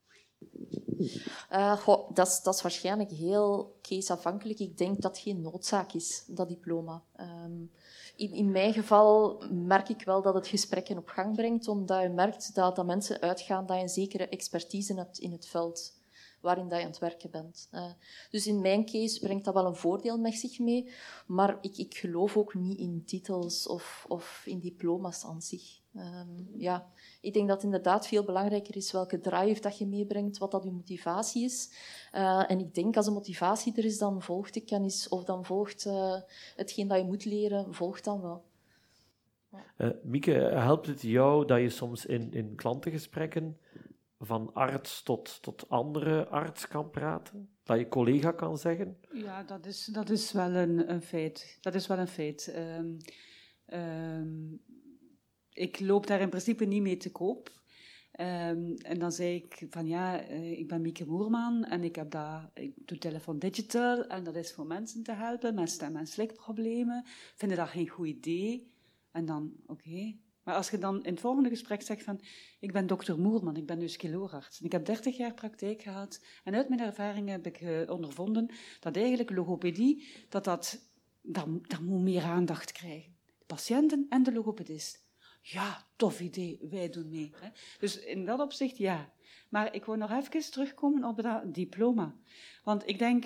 Goh, dat, is, dat is waarschijnlijk heel caseafhankelijk. Ik denk dat geen noodzaak is, dat diploma. Um, in, in mijn geval merk ik wel dat het gesprekken op gang brengt, omdat je merkt dat, dat mensen uitgaan dat je een zekere expertise hebt in het veld waarin dat je aan het werken bent. Uh, dus in mijn case brengt dat wel een voordeel met zich mee, maar ik, ik geloof ook niet in titels of, of in diploma's aan zich. Um, ja, ik denk dat het inderdaad veel belangrijker is welke drive dat je meebrengt, wat dat je motivatie is. Uh, en ik denk als de motivatie er is, dan volgt de kennis of dan volgt uh, hetgeen dat je moet leren, volgt dan wel. Mieke, helpt het jou dat je soms in, in klantengesprekken van arts tot, tot andere arts kan praten? Dat je collega kan zeggen? Ja, dat is, dat is wel een, een feit. Dat is wel een feit. Um, um, ik loop daar in principe niet mee te koop. Um, en dan zei ik van ja, uh, ik ben Mieke Moerman en ik, heb dat, ik doe Telefoon Digital en dat is voor mensen te helpen met stem- en slikproblemen. Vinden dat geen goed idee? En dan, oké. Maar als je dan in het volgende gesprek zegt van ik ben dokter Moerman, ik ben dus kiloarts ik heb 30 jaar praktijk gehad en uit mijn ervaringen heb ik uh, ondervonden dat eigenlijk logopedie, dat dat, dat moet meer aandacht krijgen. De patiënten en de logopedist. Ja, tof idee, wij doen mee. Hè. Dus in dat opzicht ja. Maar ik wil nog even terugkomen op dat diploma. Want ik denk,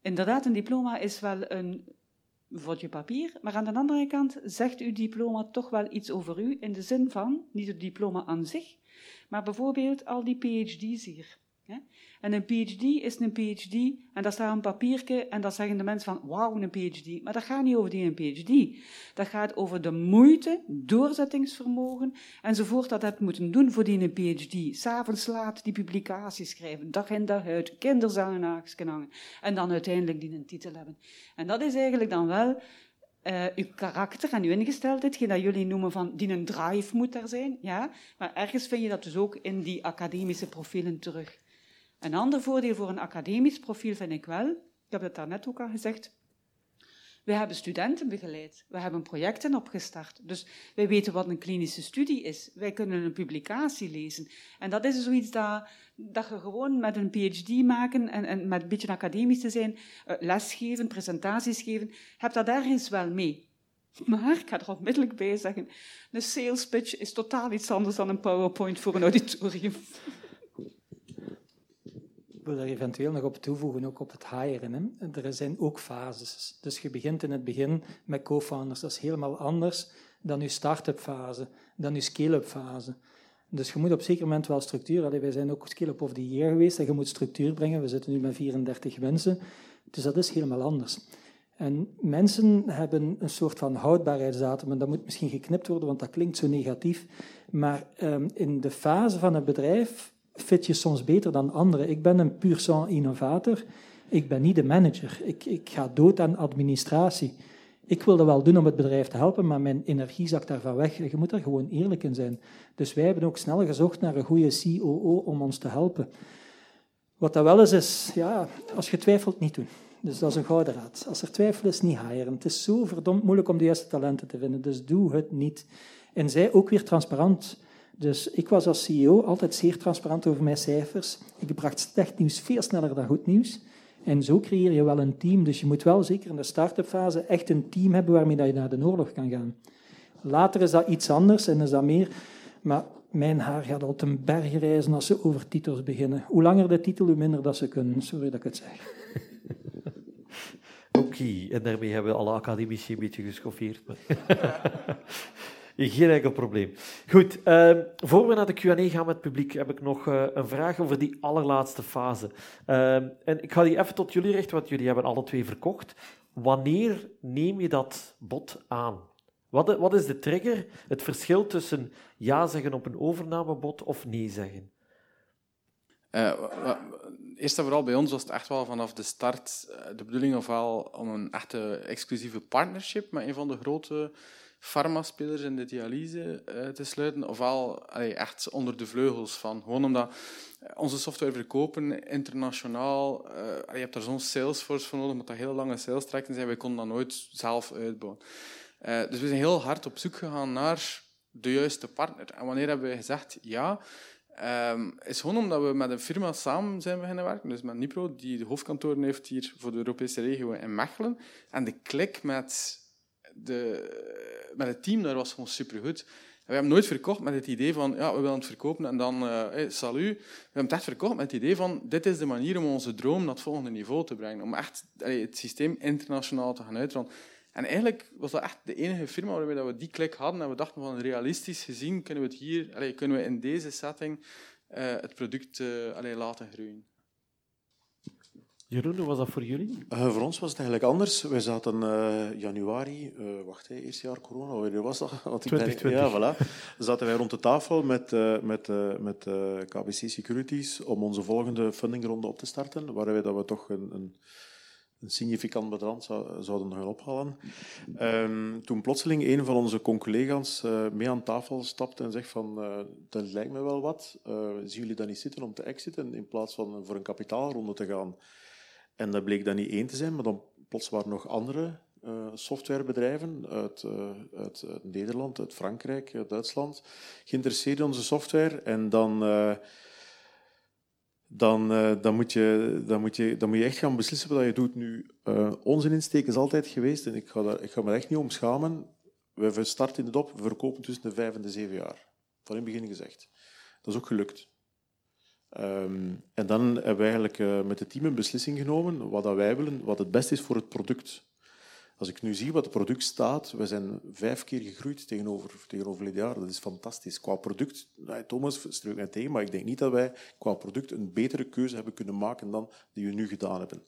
inderdaad, een diploma is wel een vodje papier, maar aan de andere kant zegt uw diploma toch wel iets over u, in de zin van, niet het diploma aan zich, maar bijvoorbeeld al die PhD's hier. En een PhD is een PhD en dat staat een papiertje en dan zeggen de mensen van wauw, een PhD. Maar dat gaat niet over die een PhD. Dat gaat over de moeite, doorzettingsvermogen enzovoort dat het moeten doen voor die een PhD. S'avonds laat die publicatie schrijven, dag in dag uit, kinderzaal hangen en dan uiteindelijk die een titel hebben. En dat is eigenlijk dan wel uh, uw karakter en uw ingesteldheid, dat jullie noemen van die een drive moet er zijn, ja. Maar ergens vind je dat dus ook in die academische profielen terug. Een ander voordeel voor een academisch profiel vind ik wel, ik heb het daarnet ook al gezegd, we hebben studenten begeleid, we hebben projecten opgestart. Dus wij weten wat een klinische studie is. Wij kunnen een publicatie lezen. En dat is zoiets dat, dat je gewoon met een PhD maken en, en met een beetje academisch te zijn, uh, lesgeven, presentaties geven, hebt dat ergens wel mee. (laughs) Maar, ik ga er onmiddellijk bij zeggen, een sales pitch is totaal iets anders dan een PowerPoint voor een auditorium (laughs) wil daar eventueel nog op toevoegen, ook op het hiren. Hè. Er zijn ook fases. Dus je begint in het begin met co-founders. Dat is helemaal anders dan je start-up fase, dan je scale-up fase. Dus je moet op zeker moment wel structuur... Allee, wij zijn ook scale-up of the year geweest, en je moet structuur brengen. We zitten nu met 34 mensen. Dus dat is helemaal anders. En mensen hebben een soort van houdbaarheidsdatum, en dat moet misschien geknipt worden, want dat klinkt zo negatief. Maar um, in de fase van het bedrijf fit je soms beter dan anderen. Ik ben een puur sang innovator. Ik ben niet de manager. Ik, ik ga dood aan administratie. Ik wil dat wel doen om het bedrijf te helpen, maar mijn energie zakt daarvan weg. Je moet daar gewoon eerlijk in zijn. Dus wij hebben ook snel gezocht naar een goede COO om ons te helpen. Wat dat wel is, is, ja, als je twijfelt, niet doen. Dus dat is een gouden raad. Als er twijfel is, niet hiren. Het is zo verdomd moeilijk om de juiste talenten te vinden, dus doe het niet. En zij ook weer transparant. Dus ik was als CEO altijd zeer transparant over mijn cijfers. Ik bracht slecht nieuws veel sneller dan goed nieuws. En zo creëer je wel een team. Dus je moet wel zeker in de start-up fase echt een team hebben waarmee dat je naar de oorlog kan gaan. Later is dat iets anders en is dat meer. Maar mijn haar gaat al ten berg reizen als ze over titels beginnen. Hoe langer de titel, hoe minder dat ze kunnen. Sorry dat ik het zeg. (laughs) Oké, en daarmee hebben we alle academici een beetje geschoffeerd. (laughs) Geen enkel probleem. Goed, uh, voor we naar de Q&A gaan met het publiek, heb ik nog uh, een vraag over die allerlaatste fase. Uh, en ik ga die even tot jullie richten, want jullie hebben alle twee verkocht. Wanneer neem je dat bod aan? Wat, wat is de trigger, het verschil tussen ja zeggen op een overnamebod of nee zeggen? Uh, eerst en vooral bij ons was het echt wel vanaf de start de bedoeling ofwel om een echte exclusieve partnership met een van de grote farmaspelers in de dialyse uh, te sluiten, ofwel allee, echt onder de vleugels van. Gewoon omdat onze software verkopen internationaal, uh, je hebt daar zo'n salesforce voor nodig, omdat dat hele lange sales trajecten zijn, wij konden dat nooit zelf uitbouwen. Dus we zijn heel hard op zoek gegaan naar de juiste partner. En wanneer hebben we gezegd ja? Um, is gewoon omdat we met een firma samen zijn beginnen werken, dus met Nipro, die de hoofdkantoren heeft hier voor de Europese regio in Mechelen. En de klik met de, met het team daar was gewoon supergoed. We hebben nooit verkocht met het idee van, ja, we willen het verkopen en dan, uh, salut. We hebben het echt verkocht met het idee van, dit is de manier om onze droom naar het volgende niveau te brengen. Om echt het systeem internationaal te gaan uitrollen. En eigenlijk was dat echt de enige firma waarmee we die klik hadden. En we dachten van, realistisch gezien kunnen we het hier, kunnen we in deze setting uh, het product uh, laten groeien. Jeroen, hoe was dat voor jullie? Uh, voor ons was het eigenlijk anders. Wij zaten uh, januari, uh, wacht, hey, eerste jaar corona, wanneer was dat? (laughs) Want 2020. ja, voilà. Zaten wij rond de tafel met, met, met KBC Securities om onze volgende fundingronde op te starten, waarbij dat we toch een, een, een significant bedrag zou, zouden gaan ophalen. Um, toen plotseling een van onze collega's mee aan tafel stapt en zegt van, dat lijkt me wel wat, zien jullie dat niet zitten om te exiten in plaats van voor een kapitaalronde te gaan? En dat bleek dan niet één te zijn, maar dan plots waren nog andere uh, softwarebedrijven uit, uh, uit, uit, Nederland, uit Frankrijk, uit Duitsland geïnteresseerd in onze software. En dan, uh, dan, dan, moet je, dan, moet je, dan moet je echt gaan beslissen wat je doet. Nu, onze insteek is altijd geweest, en ik ga, daar, ik ga me echt niet om schamen, we starten in het op, we verkopen tussen de vijf en de zeven jaar. Van in het begin gezegd. Dat is ook gelukt. Um, en dan hebben we eigenlijk uh, met het team een beslissing genomen wat dat wij willen, wat het beste is voor het product. Als ik nu zie wat het product staat, we zijn vijf keer gegroeid tegenover, tegenover dit jaar. Dat is fantastisch. Qua product, nou, Thomas streuk mij tegen, maar ik denk niet dat wij qua product een betere keuze hebben kunnen maken dan die we nu gedaan hebben.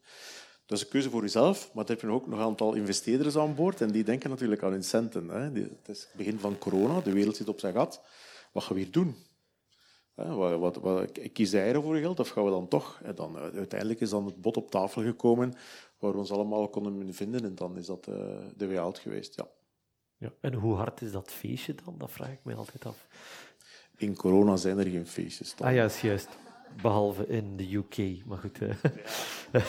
Dat is een keuze voor jezelf, maar dan heb je ook nog een aantal investeerders aan boord en die denken natuurlijk aan hun centen. Hè. Het is het begin van corona, de wereld zit op zijn gat. Wat gaan we hier doen? Wat, wat, kies ervoor geld of gaan we dan toch? En dan, eh, uiteindelijk is dan het bod op tafel gekomen waar we ons allemaal konden vinden en dan is dat uh, de way out geweest. Ja. Ja, en hoe hard is dat feestje dan? Dat vraag ik me altijd af. In corona zijn er geen feestjes. Dan. Ah ja, is juist. Behalve in de UK, maar goed. Ja. (laughs)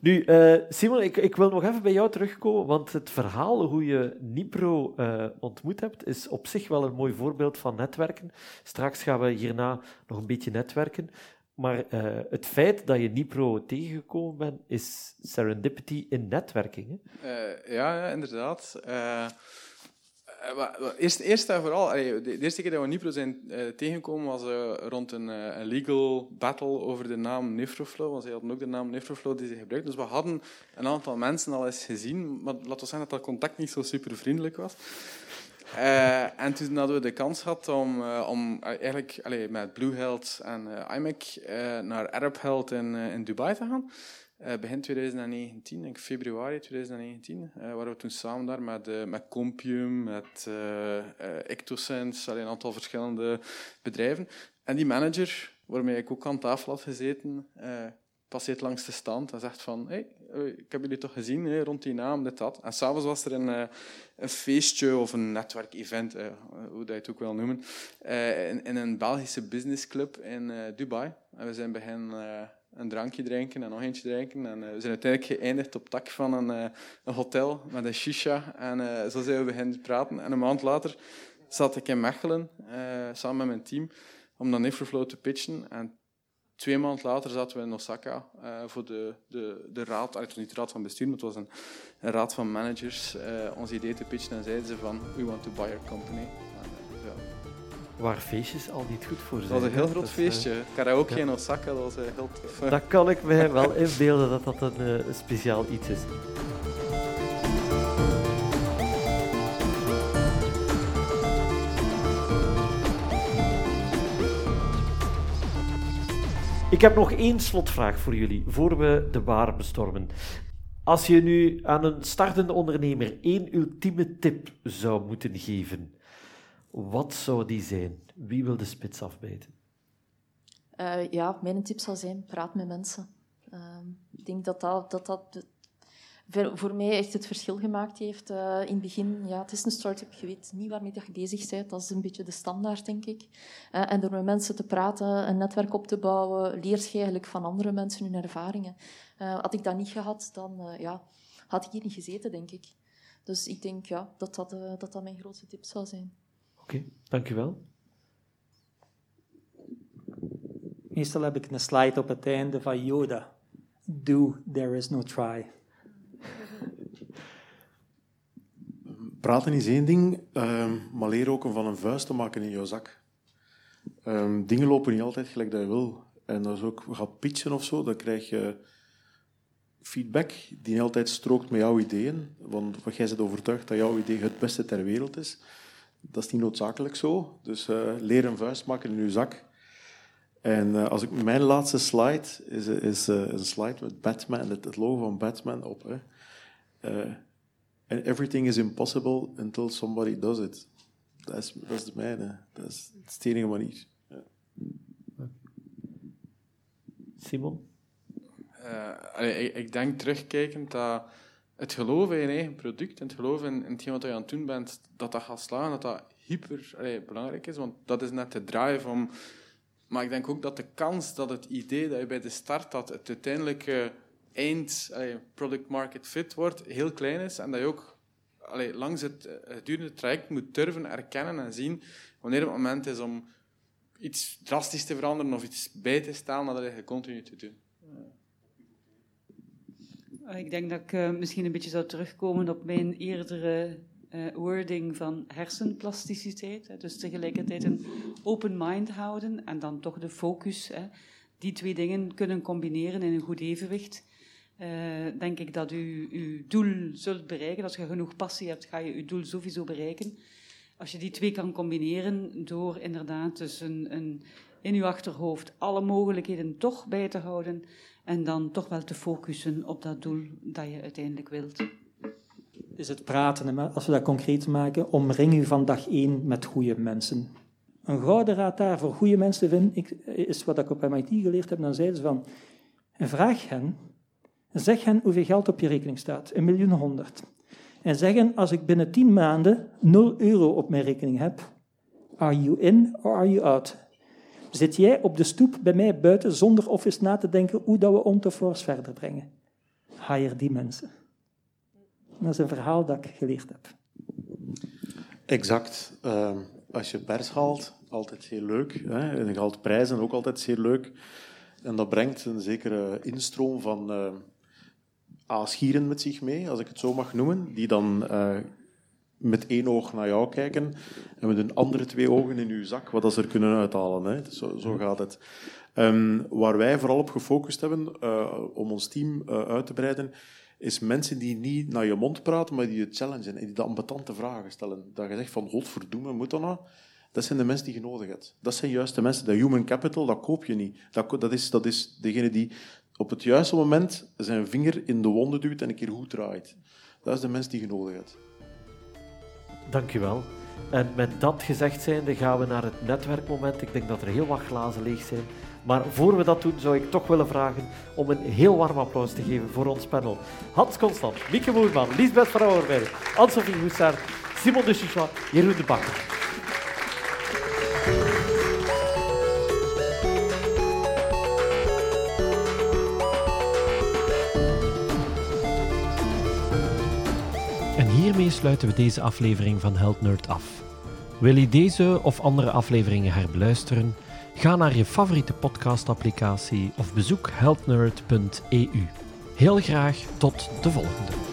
Nu, uh, Simon, ik, ik, wil nog even bij jou terugkomen, want het verhaal hoe je Nipro uh, ontmoet hebt, is op zich wel een mooi voorbeeld van netwerken. Straks gaan we hierna nog een beetje netwerken. Maar uh, het feit dat je Nipro tegengekomen bent, is serendipity in netwerking. Hè? ja, ja, inderdaad. Uh, eerst, eerst en vooral, de eerste keer dat we Nipro zijn uh, tegengekomen was uh, rond een, legal battle over de naam Nefroflow, want zij hadden ook de naam Nefroflow die ze gebruikten. Dus we hadden een aantal mensen al eens gezien, maar laten we zeggen dat dat contact niet zo super vriendelijk was. en toen hadden we de kans gehad om, om eigenlijk allee, met Bluehealth en IMEC naar Arab Health in, in Dubai te gaan. Uh, begin 2019, denk februari 2019, uh, waren we toen samen daar met, uh, met Compium, met Ectosense, een aantal verschillende bedrijven. En die manager waarmee ik ook aan tafel had gezeten, passeert langs de stand en zegt van hey, ik heb jullie toch gezien rond die naam, dit, dat. En s'avonds was er een, een feestje of een netwerkevent, hoe dat je het ook wil noemen, in, een Belgische businessclub in Dubai. En we zijn hen een drankje drinken en nog eentje drinken. En uh, we zijn uiteindelijk geëindigd op tak van een, uh, een hotel met een shisha. En uh, zo zijn we beginnen praten. En een maand later zat ik in Mechelen samen met mijn team om dan Infraflow te pitchen. En twee maanden later zaten we in Osaka voor de, de, de raad, was niet de raad van bestuur, maar het was een, raad van managers, ons idee te pitchen. En zeiden ze van, we want to buy your company waar feestjes al niet goed voor zijn. Dat was een heel groot feestje. Uh, Karaoke ja. in Osaka, dat was heel tof. Dat kan ik mij wel inbeelden dat dat een, uh, een speciaal iets is. Ik heb nog één slotvraag voor jullie, voor we de waar bestormen. Als je nu aan een startende ondernemer één ultieme tip zou moeten geven, wat zou die zijn? Wie wil de spits afbijten? Uh, ja, mijn tip zou zijn: praat met mensen. Uh, ik denk dat dat, dat, voor mij echt het verschil gemaakt heeft. Uh, in het begin, ja, het is een start-up, je weet niet waarmee je bezig bent. Dat is een beetje de standaard, denk ik. Uh, en door met mensen te praten, een netwerk op te bouwen, leer je eigenlijk van andere mensen hun ervaringen. had ik dat niet gehad, dan ja, had ik hier niet gezeten, denk ik. Dus ik denk ja, dat, dat, dat, dat mijn grootste tip zou zijn. Oké, dankjewel. Meestal heb ik een slide op het einde van Yoda. Do, there is no try. Praten is één ding, um, maar leer ook om van een vuist te maken in jouw zak. Um, dingen lopen niet altijd gelijk dat je wil. En als je ook gaat pitchen of zo, dan krijg je feedback die niet altijd strookt met jouw ideeën. Want jij bent overtuigd dat jouw idee het beste ter wereld is. Dat is niet noodzakelijk zo. Dus uh, leer een vuist maken in je zak. En uh, als ik, mijn laatste slide is, is uh, een slide met Batman, het, het logo van Batman op. Hè. and everything is impossible until somebody does it. Dat is, dat is de mijne. Dat is het enige manier. Ja. Simon? Uh, ik, ik, denk terugkijkend dat het geloven in eigen product en het geloven in, in wat je aan het doen bent, dat dat gaat slaan, dat dat hyper belangrijk is. Want dat is net de drive om... Maar ik denk ook dat de kans dat het idee dat je bij de start had, het uiteindelijke eind allee, product market fit wordt, heel klein is. En dat je ook allee, langs het, het durende traject moet durven erkennen en zien wanneer het moment is om iets drastisch te veranderen of iets bij te stellen, dat je continu te doen. Ik denk dat ik uh, misschien een beetje zou terugkomen op mijn eerdere uh, wording van hersenplasticiteit. Hè. Dus tegelijkertijd een open mind houden en dan toch de focus. Hè. Die twee dingen kunnen combineren in een goed evenwicht. Denk ik dat u uw doel zult bereiken. Als je genoeg passie hebt, ga je uw doel sowieso bereiken. Als je die twee kan combineren door inderdaad dus een, een in uw achterhoofd alle mogelijkheden toch bij te houden en dan toch wel te focussen op dat doel dat je uiteindelijk wilt. Is het praten, als we dat concreet maken, omring u van dag één met goede mensen. Een gouden raad daar voor goede mensen te vinden, is wat ik op MIT geleerd heb. Dan zeiden ze van, vraag hen, zeg hen hoeveel geld op je rekening staat, een miljoen honderd. En zeg hen, als ik binnen tien maanden 0 euro op mijn rekening heb, are you in or are you out? Zit jij op de stoep bij mij buiten zonder of eens na te denken hoe dat we Ontoforce verder brengen? Hire die mensen. Dat is een verhaal dat ik geleerd heb. Exact. Uh, als je pers haalt, altijd heel leuk. Hè? En je haalt prijzen, ook altijd zeer leuk. En dat brengt een zekere instroom van uh, aasgieren met zich mee, als ik het zo mag noemen, die dan uh, met één oog naar jou kijken en met een andere twee ogen in uw zak, wat ze er kunnen uithalen. Hè. Zo, zo gaat het. Um, waar wij vooral op gefocust hebben uh, om ons team uh, uit te breiden, is mensen die niet naar je mond praten, maar die je challengen en die de ambetante vragen stellen. Dat je zegt van, godverdomme, moet dat nou? Dat zijn de mensen die je nodig hebt. Dat zijn juist de mensen. Dat human capital, dat koop je niet. Dat, dat, is, dat is degene die op het juiste moment zijn vinger in de wonde duwt en een keer goed draait. Dat is de mens die je nodig hebt. Dankjewel. En met dat gezegd zijnde gaan we naar het netwerkmoment. Ik denk dat er heel wat glazen leeg zijn. Maar voor we dat doen, zou ik toch willen vragen om een heel warm applaus te geven voor ons panel. Hans Constant, Mieke Moerman, Lisbeth van Ouwerberg, Anne-Sophie Simon de Chichois, Jeroen de Bakker. Hiermee sluiten we deze aflevering van Held Nerd af. Wil je deze of andere afleveringen herbeluisteren? Ga naar je favoriete podcastapplicatie of bezoek heldnerd.eu. Heel graag tot de volgende.